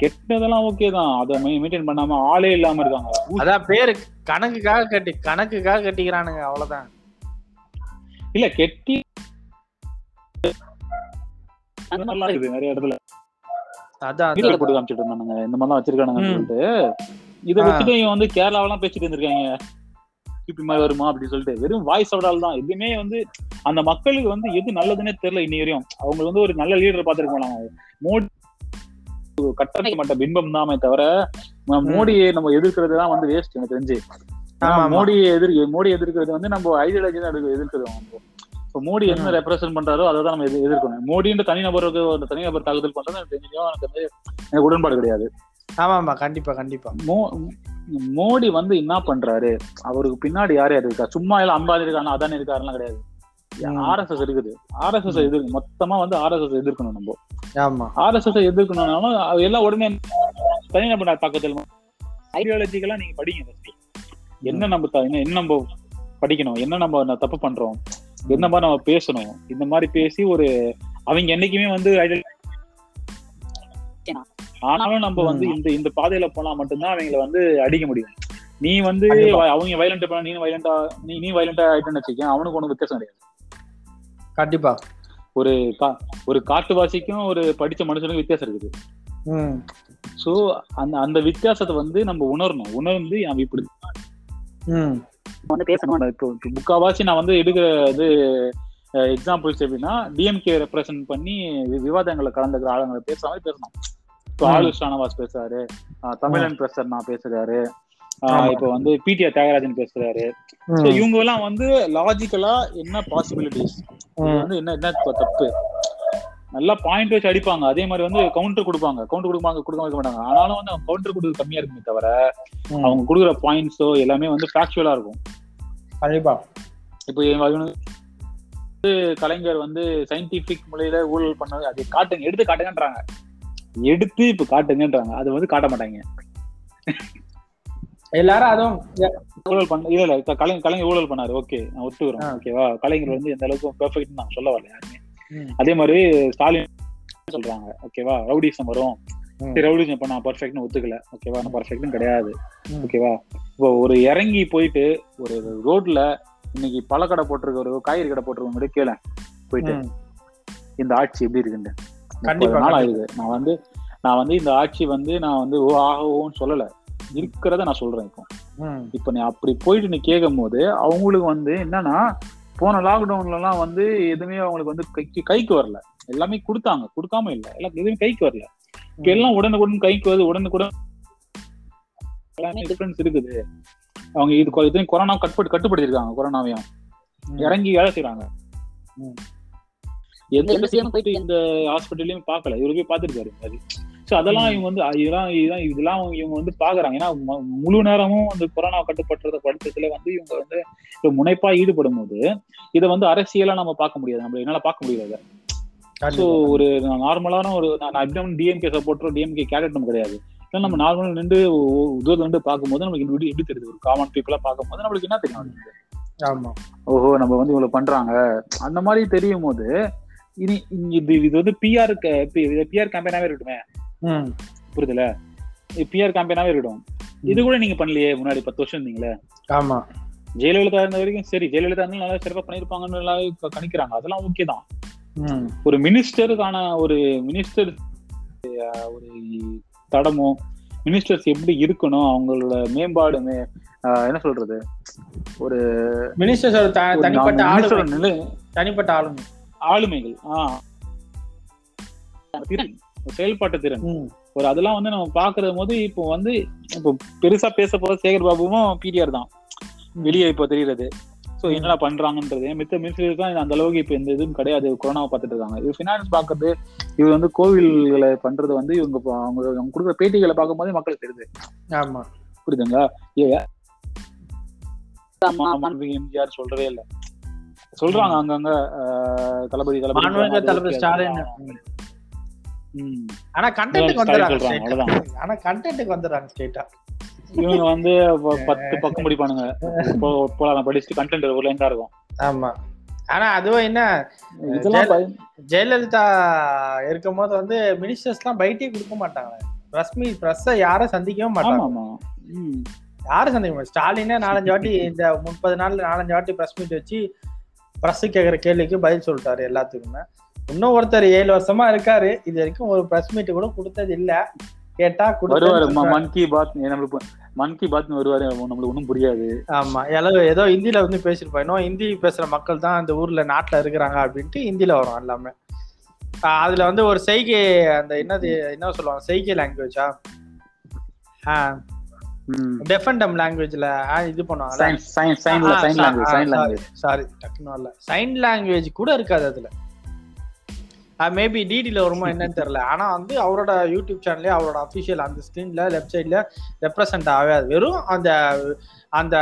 கெட்டதெல்லாம் ஓகே தான். அதை மெயின்டைன் பண்ணாம ஆளே இல்லாம இருக்காங்க. அதான் பேரு கணக்குக்காக கட்டி கணக்குக்காக கட்டிக்கிறானுங்க அவ்வளவுதான். இல்ல கெட்டி நிறைய இடத்துல. அதான். போட்டு காமிச்சிட்டு இருந்தானுங்க. இந்த மாதிரிலாம் வச்சிருக்கானுங்கன்னு. சொல்லிட்டு. இதை. வச்சுட்டு இவன் வந்து கேரளாவெல்லாம் பேசிட்டு இருந்திருக்காங்க. மாதிரி வருமா அப்படின்னு சொல்லிட்டு. வெறும் வாய்ஸ் அவடால் தான். எதுவுமே வந்து அந்த மக்களுக்கு வந்து எது நல்லதுன்னே தெரியல இன்னி வரையும். அவங்க வந்து ஒரு நல்ல லீடர் பார்த்திருக்க மாட்டாங்க மோடி கட்டமைக்கப்பட்ட பிம்பம் தாமே தவிர. மோடியை நம்ம எதிர்க்கிறது தான் வந்து வேஸ்ட் எனக்கு தெரிஞ்சு. மோடியை எதிர் மோடி எதிர்க்கிறது வந்து நம்ம ஐடியாலஜி தான் எதிர்க்க- எதிர்க்கிறோம் நம்ம. இப்போ மோடி என்ன. ரெப்ரசென்ட் பண்றாரோ அதை தான் நம்ம எதிர்- எதிர்க்கணும். மோடின்ற தனிநபருக்கு ஒரு தனிநபர் தாக்குதல் பண்றது எனக்கு தெரிஞ்சோ எனக்கு வந்து எனக்கு உடன்பாடு கிடையாது. ஆமா ஆமா கண்டிப்பா கண்டிப்பா. மோ மோடி வந்து என்ன பண்றாரு? அவருக்கு பின்னாடி யார் யார் இருக்கா? சும்மா எல்லாம் அம்பாதி இருக்காங்க அதானே இருக்காருலாம் கிடையாது. ஆர்எஸ்எஸ் இருக்குது. ஆர்எஸ்எஸ் எதிர்க்கு மொத்தமா வந்து ஆர்எஸ்எஸ் எதிர்க்கணும் நம்ம. ஆர்எஸ்எஸ் எதிர்க்கணும்னாலும் அது எல்லாம் உடனே தனிநபர் தாக்கத்தில் ஐடியாலஜிக்கெல்லாம் நீங்க படிங்க. என்ன நம்ம என்ன நம்ம படிக்கணும்? என்ன நம்ம தப்பு பண்றோம்? என்ன மாதிரி நம்ம பேசணும்? இந்த மாதிரி பேசி ஒரு அவங்க என்னைக்குமே வந்து ஆனாலும் நம்ம வந்து. இந்த இந்த பாதையில போனா மட்டும்தான் அவங்கள வந்து அடிக்க முடியும். நீ வந்து அவங்க வயலண்ட் பண்ண நீ வயலண்டா நீ நீ வயலண்டா ஆயிட்டேன்னு வச்சுக்கேன் அவனுக்கு ஒன்றும் வித்தியாசம் கிடையாது. கண்டிப்பா. ஒரு கா ஒரு காட்டுவாசிக்கும் ஒரு படிச்ச மனுஷனுக்கும் வித்தியாசம் இருக்குது. ம். சோ அந்த அந்த வித்தியாசத்தை வந்து நம்ம உணரணும். உணர்ந்து அவன் இப்படி ம். வந்து பேசணும். இப்போ இப்போ முக்காவாசி நான் வந்து எடுக்கிற இது எக்ஸாம்பிள்ஸ் எப்படின்னா டிஎம்கே ரெப்ரசென்ட் பண்ணி வி- விவாதங்களை கலந்துக்கிற ஆளுங்களை பேசுற மாதிரி பேசணும். இப்போ. ஆளு ஷானவாஸ் பேசுறாரு. தமிழன் பிரசர் நான் பேசுறாரு. இப்போ வந்து பிடிஆர் தியாகராஜன் பேசுறாரு. இவங்க எல்லாம் வந்து லாஜிக்கலா என்ன பாசிபிலிட்டிஸ். வந்து என்ன என்ன தப்பு? நல்லா பாயிண்ட் வச்சு அடிப்பாங்க. அதே மாதிரி வந்து கவுண்டர் கொடுப்பாங்க. கவுண்டர் கொடுப்பாங்க கொடுக்க வைக்க மாட்டாங்க. ஆனாலும் வந்து அவங்க கவுண்டர் கொடுக்க கம்மியா இருக்குமே தவிர. அவங்க கொடுக்குற பாயிண்ட்ஸோ எல்லாமே வந்து ஃபேக்சுவலா இருக்கும். கண்டிப்பா. இப்போ வந்து கலைஞர் வந்து சயின்டிபிக் முறையில ஊழல் பண்ணது அதை காட்டுங்க எடுத்து காட்டுங்கன்றாங்க. எடுத்து இப்ப காட்டுங்கன்றாங்க. அது வந்து காட்ட மாட்டாங்க. எல்லாரும் அதுவும் ஊழல் பண்ண இல்ல இல்ல கலைஞர் கலைஞர் ஊழல் பண்ணாரு. ஓகே நான் ஒத்துக்கிறேன். ஓகேவா? கலைஞர் வந்து எந்த அளவுக்கு பெர்ஃபெக்ட் நான் சொல்ல வரல யாருமே. அதே மாதிரி ஸ்டாலின் சொல்றாங்க. ஓகேவா? ரவுடிசம் வரும். சரி ரவுடிசம் இப்ப நான் பர்ஃபெக்ட்னு ஒத்துக்கல. ஓகேவா? நான் பர்ஃபெக்ட்னு கிடையாது. ஓகேவா? இப்போ ஒரு இறங்கி போயிட்டு ஒரு ரோட்ல இன்னைக்கு பழக்கடை போட்டிருக்க ஒரு காய்கறி கடை போட்டிருக்கவங்க கேள. போயிட்டு. இந்த ஆட்சி எப்படி இருக்குன்னு நாள். ஆகுது. நான் வந்து நான் வந்து இந்த ஆட்சி வந்து நான் வந்து ஓ ஆகவோன்னு சொல்லல. இருக்கிறத நான் சொல்றேன் இப்போ. இப்போ நீ அப்படி போயிட்டு நீ கேட்கும் போது அவங்களுக்கு வந்து என்னன்னா போன லாக்டவுன்ல எல்லாம் வந்து எதுவுமே அவங்களுக்கு வந்து கைக்கு கைக்கு வரல. எல்லாமே கொடுத்தாங்க. கொடுக்காம இல்ல. எல்லாம் எதுவுமே கைக்கு வரல. இப்ப எல்லாம் உடனுக்குடன் கைக்கு வருது. உடனுக்குடன் எல்லாமே டிஃபரன்ஸ் இருக்குது. அவங்க இது இதையும் கொரோனா கட்டுப்பட்டு கட்டுப்படுத்திருக்காங்க கொரோனாவையும். இறங்கி வேலை செய்யறாங்க. எந்த இந்த ஹாஸ்பிட்டல்லையும் பார்க்கல. இவரு போய் பார்த்துருக்காரு. மாதிரி ஸோ அதெல்லாம். இவங்க வந்து இதெல்லாம் இதெல்லாம் இதெல்லாம் இவங்க வந்து பாக்குறாங்க ஏன்னா முழு நேரமும் அந்த கொரோனா கட்டுப்படுறத படுத்ததுல வந்து இவங்க வந்து முனைப்பா ஈடுபடும் போது இதை வந்து அரசியலா நம்ம பார்க்க முடியாது நம்ம என்னால பார்க்க முடியாது ஸோ. ஒரு நார்மலான ஒரு நான் இப்படி டிஎம்கே சப்போர்ட்டரோ டிஎம்கே கேடட் நம்ம கிடையாது இல்லை நம்ம நார்மலா நின்று தூரத்துல நின்று பார்க்கும்போது நமக்கு எப்படி எப்படி தெரியுது ஒரு காமன் பீப்புளா பார்க்கும்போது நம்மளுக்கு என்ன தெரியும்? ஆமா ஓஹோ நம்ம வந்து இவ்வளவு பண்றாங்க அந்த மாதிரி தெரியும் போது இனி இது இது வந்து பிஆர் பிஆர் கேம்பெயினாவே இருக்கட்டுமே. புரியுதுல? பிஆர் கேம்பெயினாவே இருக்கட்டும். இது கூட நீங்க பண்ணலையே முன்னாடி பத்து வருஷம் இருந்தீங்களே? ஆமா. ஜெயலலிதா இருந்த வரைக்கும் சரி ஜெயலலிதா இருந்தாலும் நல்லா சிறப்பா பண்ணிருப்பாங்கன்னு இப்ப கணிக்கிறாங்க. அதெல்லாம் ஓகே தான். ஒரு மினிஸ்டருக்கான ஒரு மினிஸ்டர் ஒரு தடமோ மினிஸ்டர்ஸ் எப்படி இருக்கணும் அவங்களோட மேம்பாடு என்ன சொல்றது? ஒரு மினிஸ்டர்ஸ் தனிப்பட்ட minister ஆளுமை. தனிப்பட்ட ஆளுமை. ஆளுமைகள் ஆஹ் செயல்பாட்டு திறன். ஒரு அதெல்லாம் வந்து நம்ம பாக்குறது போது இப்போ வந்து இப்போ பெருசா பேச போற சேகர் பாபுவும் பிடிஆர் தான். வெளியே இப்போ தெரியுறது சோ என்னடா பண்றாங்கன்றது மித்த மினிஸ்டர் தான் அந்த அளவுக்கு இப்ப எந்த இதுவும் கிடையாது. கொரோனாவை பார்த்துட்டு இருக்காங்க. இது ஃபினான்ஸ் பாக்குறது இது வந்து கோவில்களை பண்றது வந்து இவங்க அவங்க அவங்க கொடுக்குற பேட்டிகளை பார்க்கும்போது மக்களுக்கு தெரியுது. ஆமா. புரியுதுங்களா? எம்ஜிஆர் சொல்றதே இல்ல. சொல்றாங்க அங்கங்க தளபதி தளபதி தளபதி ஸ்டாலின். ஆனா கண்டென்ட்டுக்கு ஸ்டாலின் வந்துடுறாங்க. ஆனா கண்டென்ட்டுக்கு வந்துடுறாங்க ஸ்ட்ரெயிட்டா இவங்க வந்து *laughs* பத்து பக்கம் படிப்பானுங்க போலாம் படிச்சுட்டு கண்டென்ட் ஒரு லைன் இருக்கும். ஆமா. ஆனா அதுவும் என்ன ஜெயலலிதா இருக்கும் போது வந்து மினிஸ்டர்ஸ் எல்லாம் பைட்டே கொடுக்க மாட்டாங்க. பிரஸ் மீ பிரஸ்ஸ யாரும் சந்திக்கவும் ஆமா மாட்டாங்க. யாரும் சந்திக்க மாட்டாங்க. ஸ்டாலினே நாலஞ்சு வாட்டி இந்த முப்பது நாள்ல நாலஞ்சு வாட்டி பிரஸ் மீட் வச்சு பிரஸ் கேக்குற கேள்விக்கு பதில் சொல்லிட்டாரு எல்லாத்துக்குமே. இன்னும் ஒருத்தர் ஏழு வருஷமா இருக்காரு. இது வரைக்கும் ஒரு பிரஸ் மீட் கூட கொடுத்தது இல்ல கேட்டா வருவாரு. மன் கி பாத் நம்மளுக்கு மன் கி பாத் வருவாரு. நம்மளுக்கு ஒண்ணும் புரியாது. ஆமா. ஏதோ ஏதோ ஹிந்தில வந்து பேசிருப்போம் இன்னும் ஹிந்தி பேசுற மக்கள் தான் இந்த ஊர்ல நாட்டுல இருக்கிறாங்க அப்படின்ட்டு ஹிந்தில வரும் எல்லாமே. ஆஹ் அதுல வந்து ஒரு செய்கை அந்த என்னது என்ன சொல்லுவாங்க? செய்கை லாங்குவேஜா டெஃபண்டம் லாங்குவேஜ்ல இது பண்ணுவாங்க. Sign sign சைன்ல sign language sign language sorry டக்குன்னு வரல. சைன் லாங்குவேஜ் கூட இருக்காது அதுல. மேபி டிடில வருமா என்னன்னு தெரியல. ஆனா வந்து அவரோட யூடியூப் சேனல்லே அவரோட அஃபிஷியல் அந்த ஸ்கிரீன்ல லெஃப்ட் சைட்ல ரெப்ரசன்ட் ஆகாது. வெறும் அந்த அந்த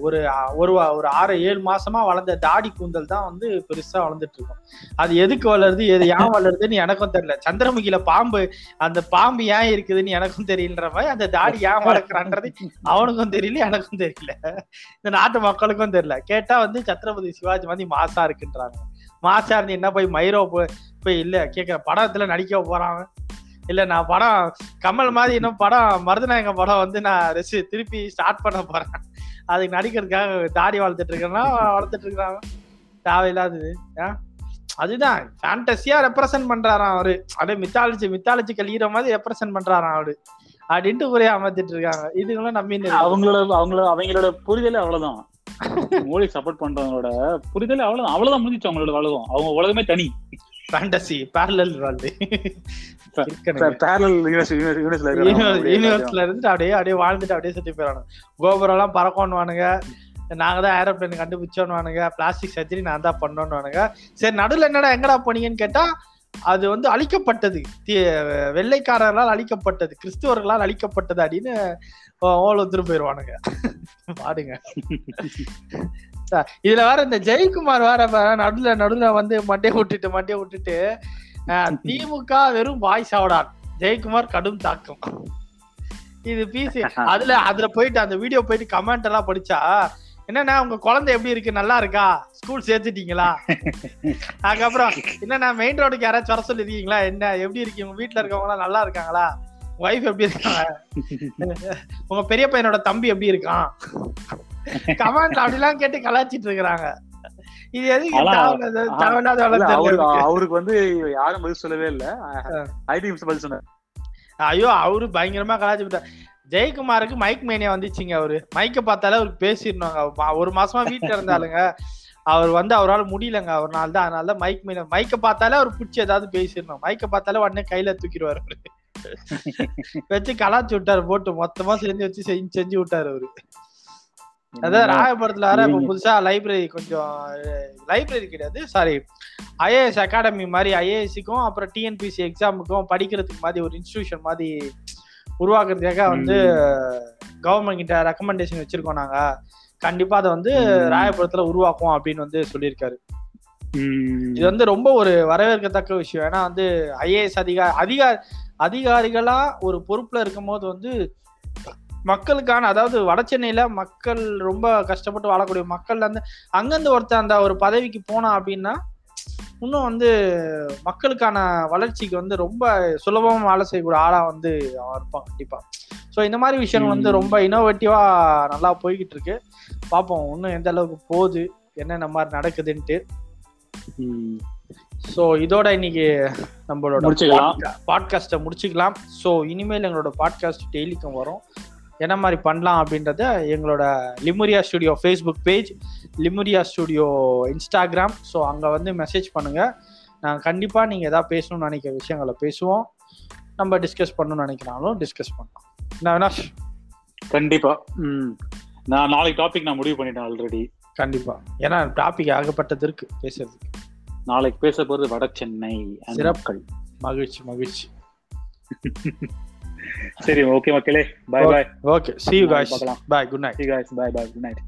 ஒரு ஒரு ஒரு ஆறு ஏழு மாசமா வளர்ந்த தாடி கூந்தல் தான் வந்து பெருசா வளர்ந்துட்டு இருக்கும். அது எதுக்கு வளருது? எது ஏன் வளருதுன்னு எனக்கும் தெரியல. சந்திரமுகியில பாம்பு அந்த பாம்பு ஏன் இருக்குதுன்னு எனக்கும் தெரியலன்ற மாதிரி அந்த தாடி ஏன் வளர்க்குறான்றது அவனுக்கும் தெரியல எனக்கும் தெரியல. இந்த நாட்டு மக்களுக்கும் தெரியல. கேட்டா வந்து சத்ரபதி சிவாஜி மாதிரி மாசா இருக்குன்றாங்க. மாசா இருந்து என்ன போய் மைரோ போய் போய் இல்ல கேக்குற படத்துல நடிக்க போறான். இல்ல நான் படம் கமல் மாதிரி இன்னும் படம் மருதநாயக படம் வந்து நான் ரெசி திருப்பி ஸ்டார்ட் பண்ண போறேன். அதுக்கு நடிக்கிறதுக்காக தாடி வளர்த்துட்டு இருக்கேன்னா வளர்த்துட்டு இருக்காங்க தேவையில்லாதது. ஆ? அதுதான். ஃபேண்டஸியா ரெப்ரசென்ட் பண்றாராம் அவரு. அப்படியே மித்தாலஜி மித்தாலஜிக்கல் ஹீரோ மாதிரி ரெப்ரசென்ட் பண்றாராம் அவரு. அப்படின்ட்டு ஒரே அமர்த்திட்டு இருக்காங்க. இதுங்களும் நம்பி அவங்களோட அவங்களோட அவங்களோட புரிதலே அவ்வளவுதான். மோடி சப்போர்ட் பண்றவங்களோட புரிதலே அவ்வளவுதான். அவ்வளவுதான் முடிஞ்சிச்சு அவங்களோட அவ்வளவுதான் அவங்க உலகமே தனி. ஃபேண்டசி பேரலல் வேர்ல்டு யூனிவர்ஸ்ல இருந்துட்டு அப்படியே அப்படியே வாழ்ந்துட்டு அப்படியே சுத்தி போயிடணும். கோபுரம் எல்லாம் பறக்கணுவானுங்க நாங்க தான் ஏரோப்ளேன் கண்டுபிடிச்சோன்னுவானுங்க பிளாஸ்டிக் சர்ஜரி நான் தான் பண்ணோன்னுவானுங்க சரி நடுவில் என்னடா எங்கடா போனீங்கன்னு கேட்டா அது வந்து அழிக்கப்பட்டது. வெள்ளைக்காரர்களால் அழிக்கப்பட்டது கிறிஸ்துவர்களால் அழிக்கப்பட்டது அப்படின்னு ஓல் ஒத்துட்டு போயிடுவானுங்க பாடுங்க. இதுல வேற இந்த ஜெயக்குமார் வேற நடுல நடுல வந்து மண்டே விட்டுட்டு மண்டே விட்டுட்டு திமுக வெறும் வாய் சாவடான் ஜெயக்குமார் கடும் தாக்கம். இது பிசி அதுல அதுல போயிட்டு அந்த வீடியோ போயிட்டு கமெண்ட் எல்லாம் படிச்சா என்னண்ணா உங்க குழந்தை எப்படி இருக்கு? நல்லா இருக்கா? ஸ்கூல் சேர்த்துட்டீங்களா? அதுக்கப்புறம் என்னண்ணா மெயின் ரோடுக்கு யாராச்சும் வர சொல்லிருக்கீங்களா என்ன எப்படி இருக்கீங்க உங்க வீட்டுல இருக்கவங்க எல்லாம் நல்லா இருக்காங்களா? ஒய்ஃப் எப்படி இருக்காங்க உங்க பெரிய பையனோட தம்பி எப்படி இருக்கான்? கமெண்ட் அப்படிலாம் கேட்டு கலாச்சிட்டு இருக்கிறாங்க. இது எதுக்கு. அவருக்கு வந்து யாரும் பதில் சொல்லவே இல்ல. ஐடி பதில் சொன்னார். ஐயோ அவரு பயங்கரமா கலாச்சி விட்டார். ஜெயக்குமாருக்கு மைக் மேனியா வந்துச்சுங்க அவரு. மைக்க பார்த்தாலே அவருக்கு பேசிடணுங்க. ஒரு மாசமா வீட்டுல இருந்தாலுங்க. அவர் வந்து அவரால் முடியலங்க. அவர்னால தான் அதனால தான் மைக் மேனியா மைக்க பார்த்தாலே அவர் பிடிச்சி ஏதாவது பேசிடணும். மைக்க பார்த்தாலே உடனே கையில தூக்கிடுவாரு அவரு. *laughs* வச்சு கலாச்சி விட்டாரு போட்டு மொத்தமா செஞ்சு வச்சு செஞ்சு செஞ்சு விட்டாரு அவரு. அதான் ராயபுரத்துல வேற இப்ப புதுசா லைப்ரரி கொஞ்சம் லைப்ரரி கிடையாது சாரி ஐஏஎஸ் அகாடமி மாதிரி ஐஏஎஸ்க்கும் அப்புறம் டிஎன்பிசி எக்ஸாமுக்கும் படிக்கிறதுக்கு மாதிரி ஒரு இன்ஸ்டிடியூஷன் மாதிரி உருவாக்குறதுக்காக வந்து கவர்மெண்ட் கிட்ட ரெக்கமெண்டேஷன் வச்சிருக்கோம் நாங்க. கண்டிப்பா அதை வந்து. ராயபுரத்துல உருவாக்குவோம் அப்படின்னு வந்து சொல்லியிருக்காரு. இது வந்து ரொம்ப ஒரு வரவேற்கத்தக்க விஷயம். ஏன்னா வந்து ஐஏஎஸ் அதிகாரி அதிகார அதிகாரிகளா ஒரு பொறுப்புல இருக்கும்போது வந்து மக்களுக்கான அதாவது வட சென்னையில மக்கள் ரொம்ப கஷ்டப்பட்டு வாழக்கூடிய மக்கள்ல இருந்து அங்கிருந்து ஒருத்தன் அந்த ஒரு பதவிக்கு போனான் அப்படின்னா இன்னும் வந்து மக்களுக்கான வளர்ச்சிக்கு வந்து ரொம்ப சுலபமா வேலை செய்யக்கூடிய ஆளா வந்து அவன் இருப்பான் கண்டிப்பா ஸோ இந்த மாதிரி விஷயங்கள் வந்து. ரொம்ப இனோவேட்டிவா நல்லா போய்கிட்டு இருக்கு பார்ப்போம் இன்னும் எந்த அளவுக்கு போகுது என்னென்ன மாதிரி நடக்குதுன்ட்டு. ஸோ இதோட இன்னைக்கு நம்மளோட முடிச்சுக்கலாம். பாட்காஸ்ட்டை முடிச்சுக்கலாம். ஸோ இனிமேல் எங்களோட பாட்காஸ்ட் டெய்லிக்கும் வரும். என்ன மாதிரி பண்ணலாம் அப்படின்றத எங்களோட Lemuria studio Facebook page Lemuria studio Instagram so அங்கே வந்து மெசேஜ் பண்ணுங்க. நான் கண்டிப்பாக நீங்கள் எதாவது பேசணும்னு நினைக்கிற விஷயங்களை பேசுவோம். நம்ம டிஸ்கஸ் பண்ணணும்னு நினைக்கிறாலும் டிஸ்கஸ் பண்ணலாம். என்ன அவினாஷ் கண்டிப்பா. ம். நான் நாளைக்கு டாபிக் நான் முடிவு பண்ணிட்டேன் ஆல்ரெடி கண்டிப்பா. ஏன்னா டாபிக் ஆகப்பட்டது இருக்கு பேசுறதுக்கு. நாளைக்கு பேச போறது வட சென்னை அந்த சிறப்பு. மக்கள் மகிழ்ச்சி மகிழ்ச்சி சரி ஓகே மக்களே பாய் பாய் ஓகே guys பார்க்கலாம் bye good night See you guys. Bye bye. Good night.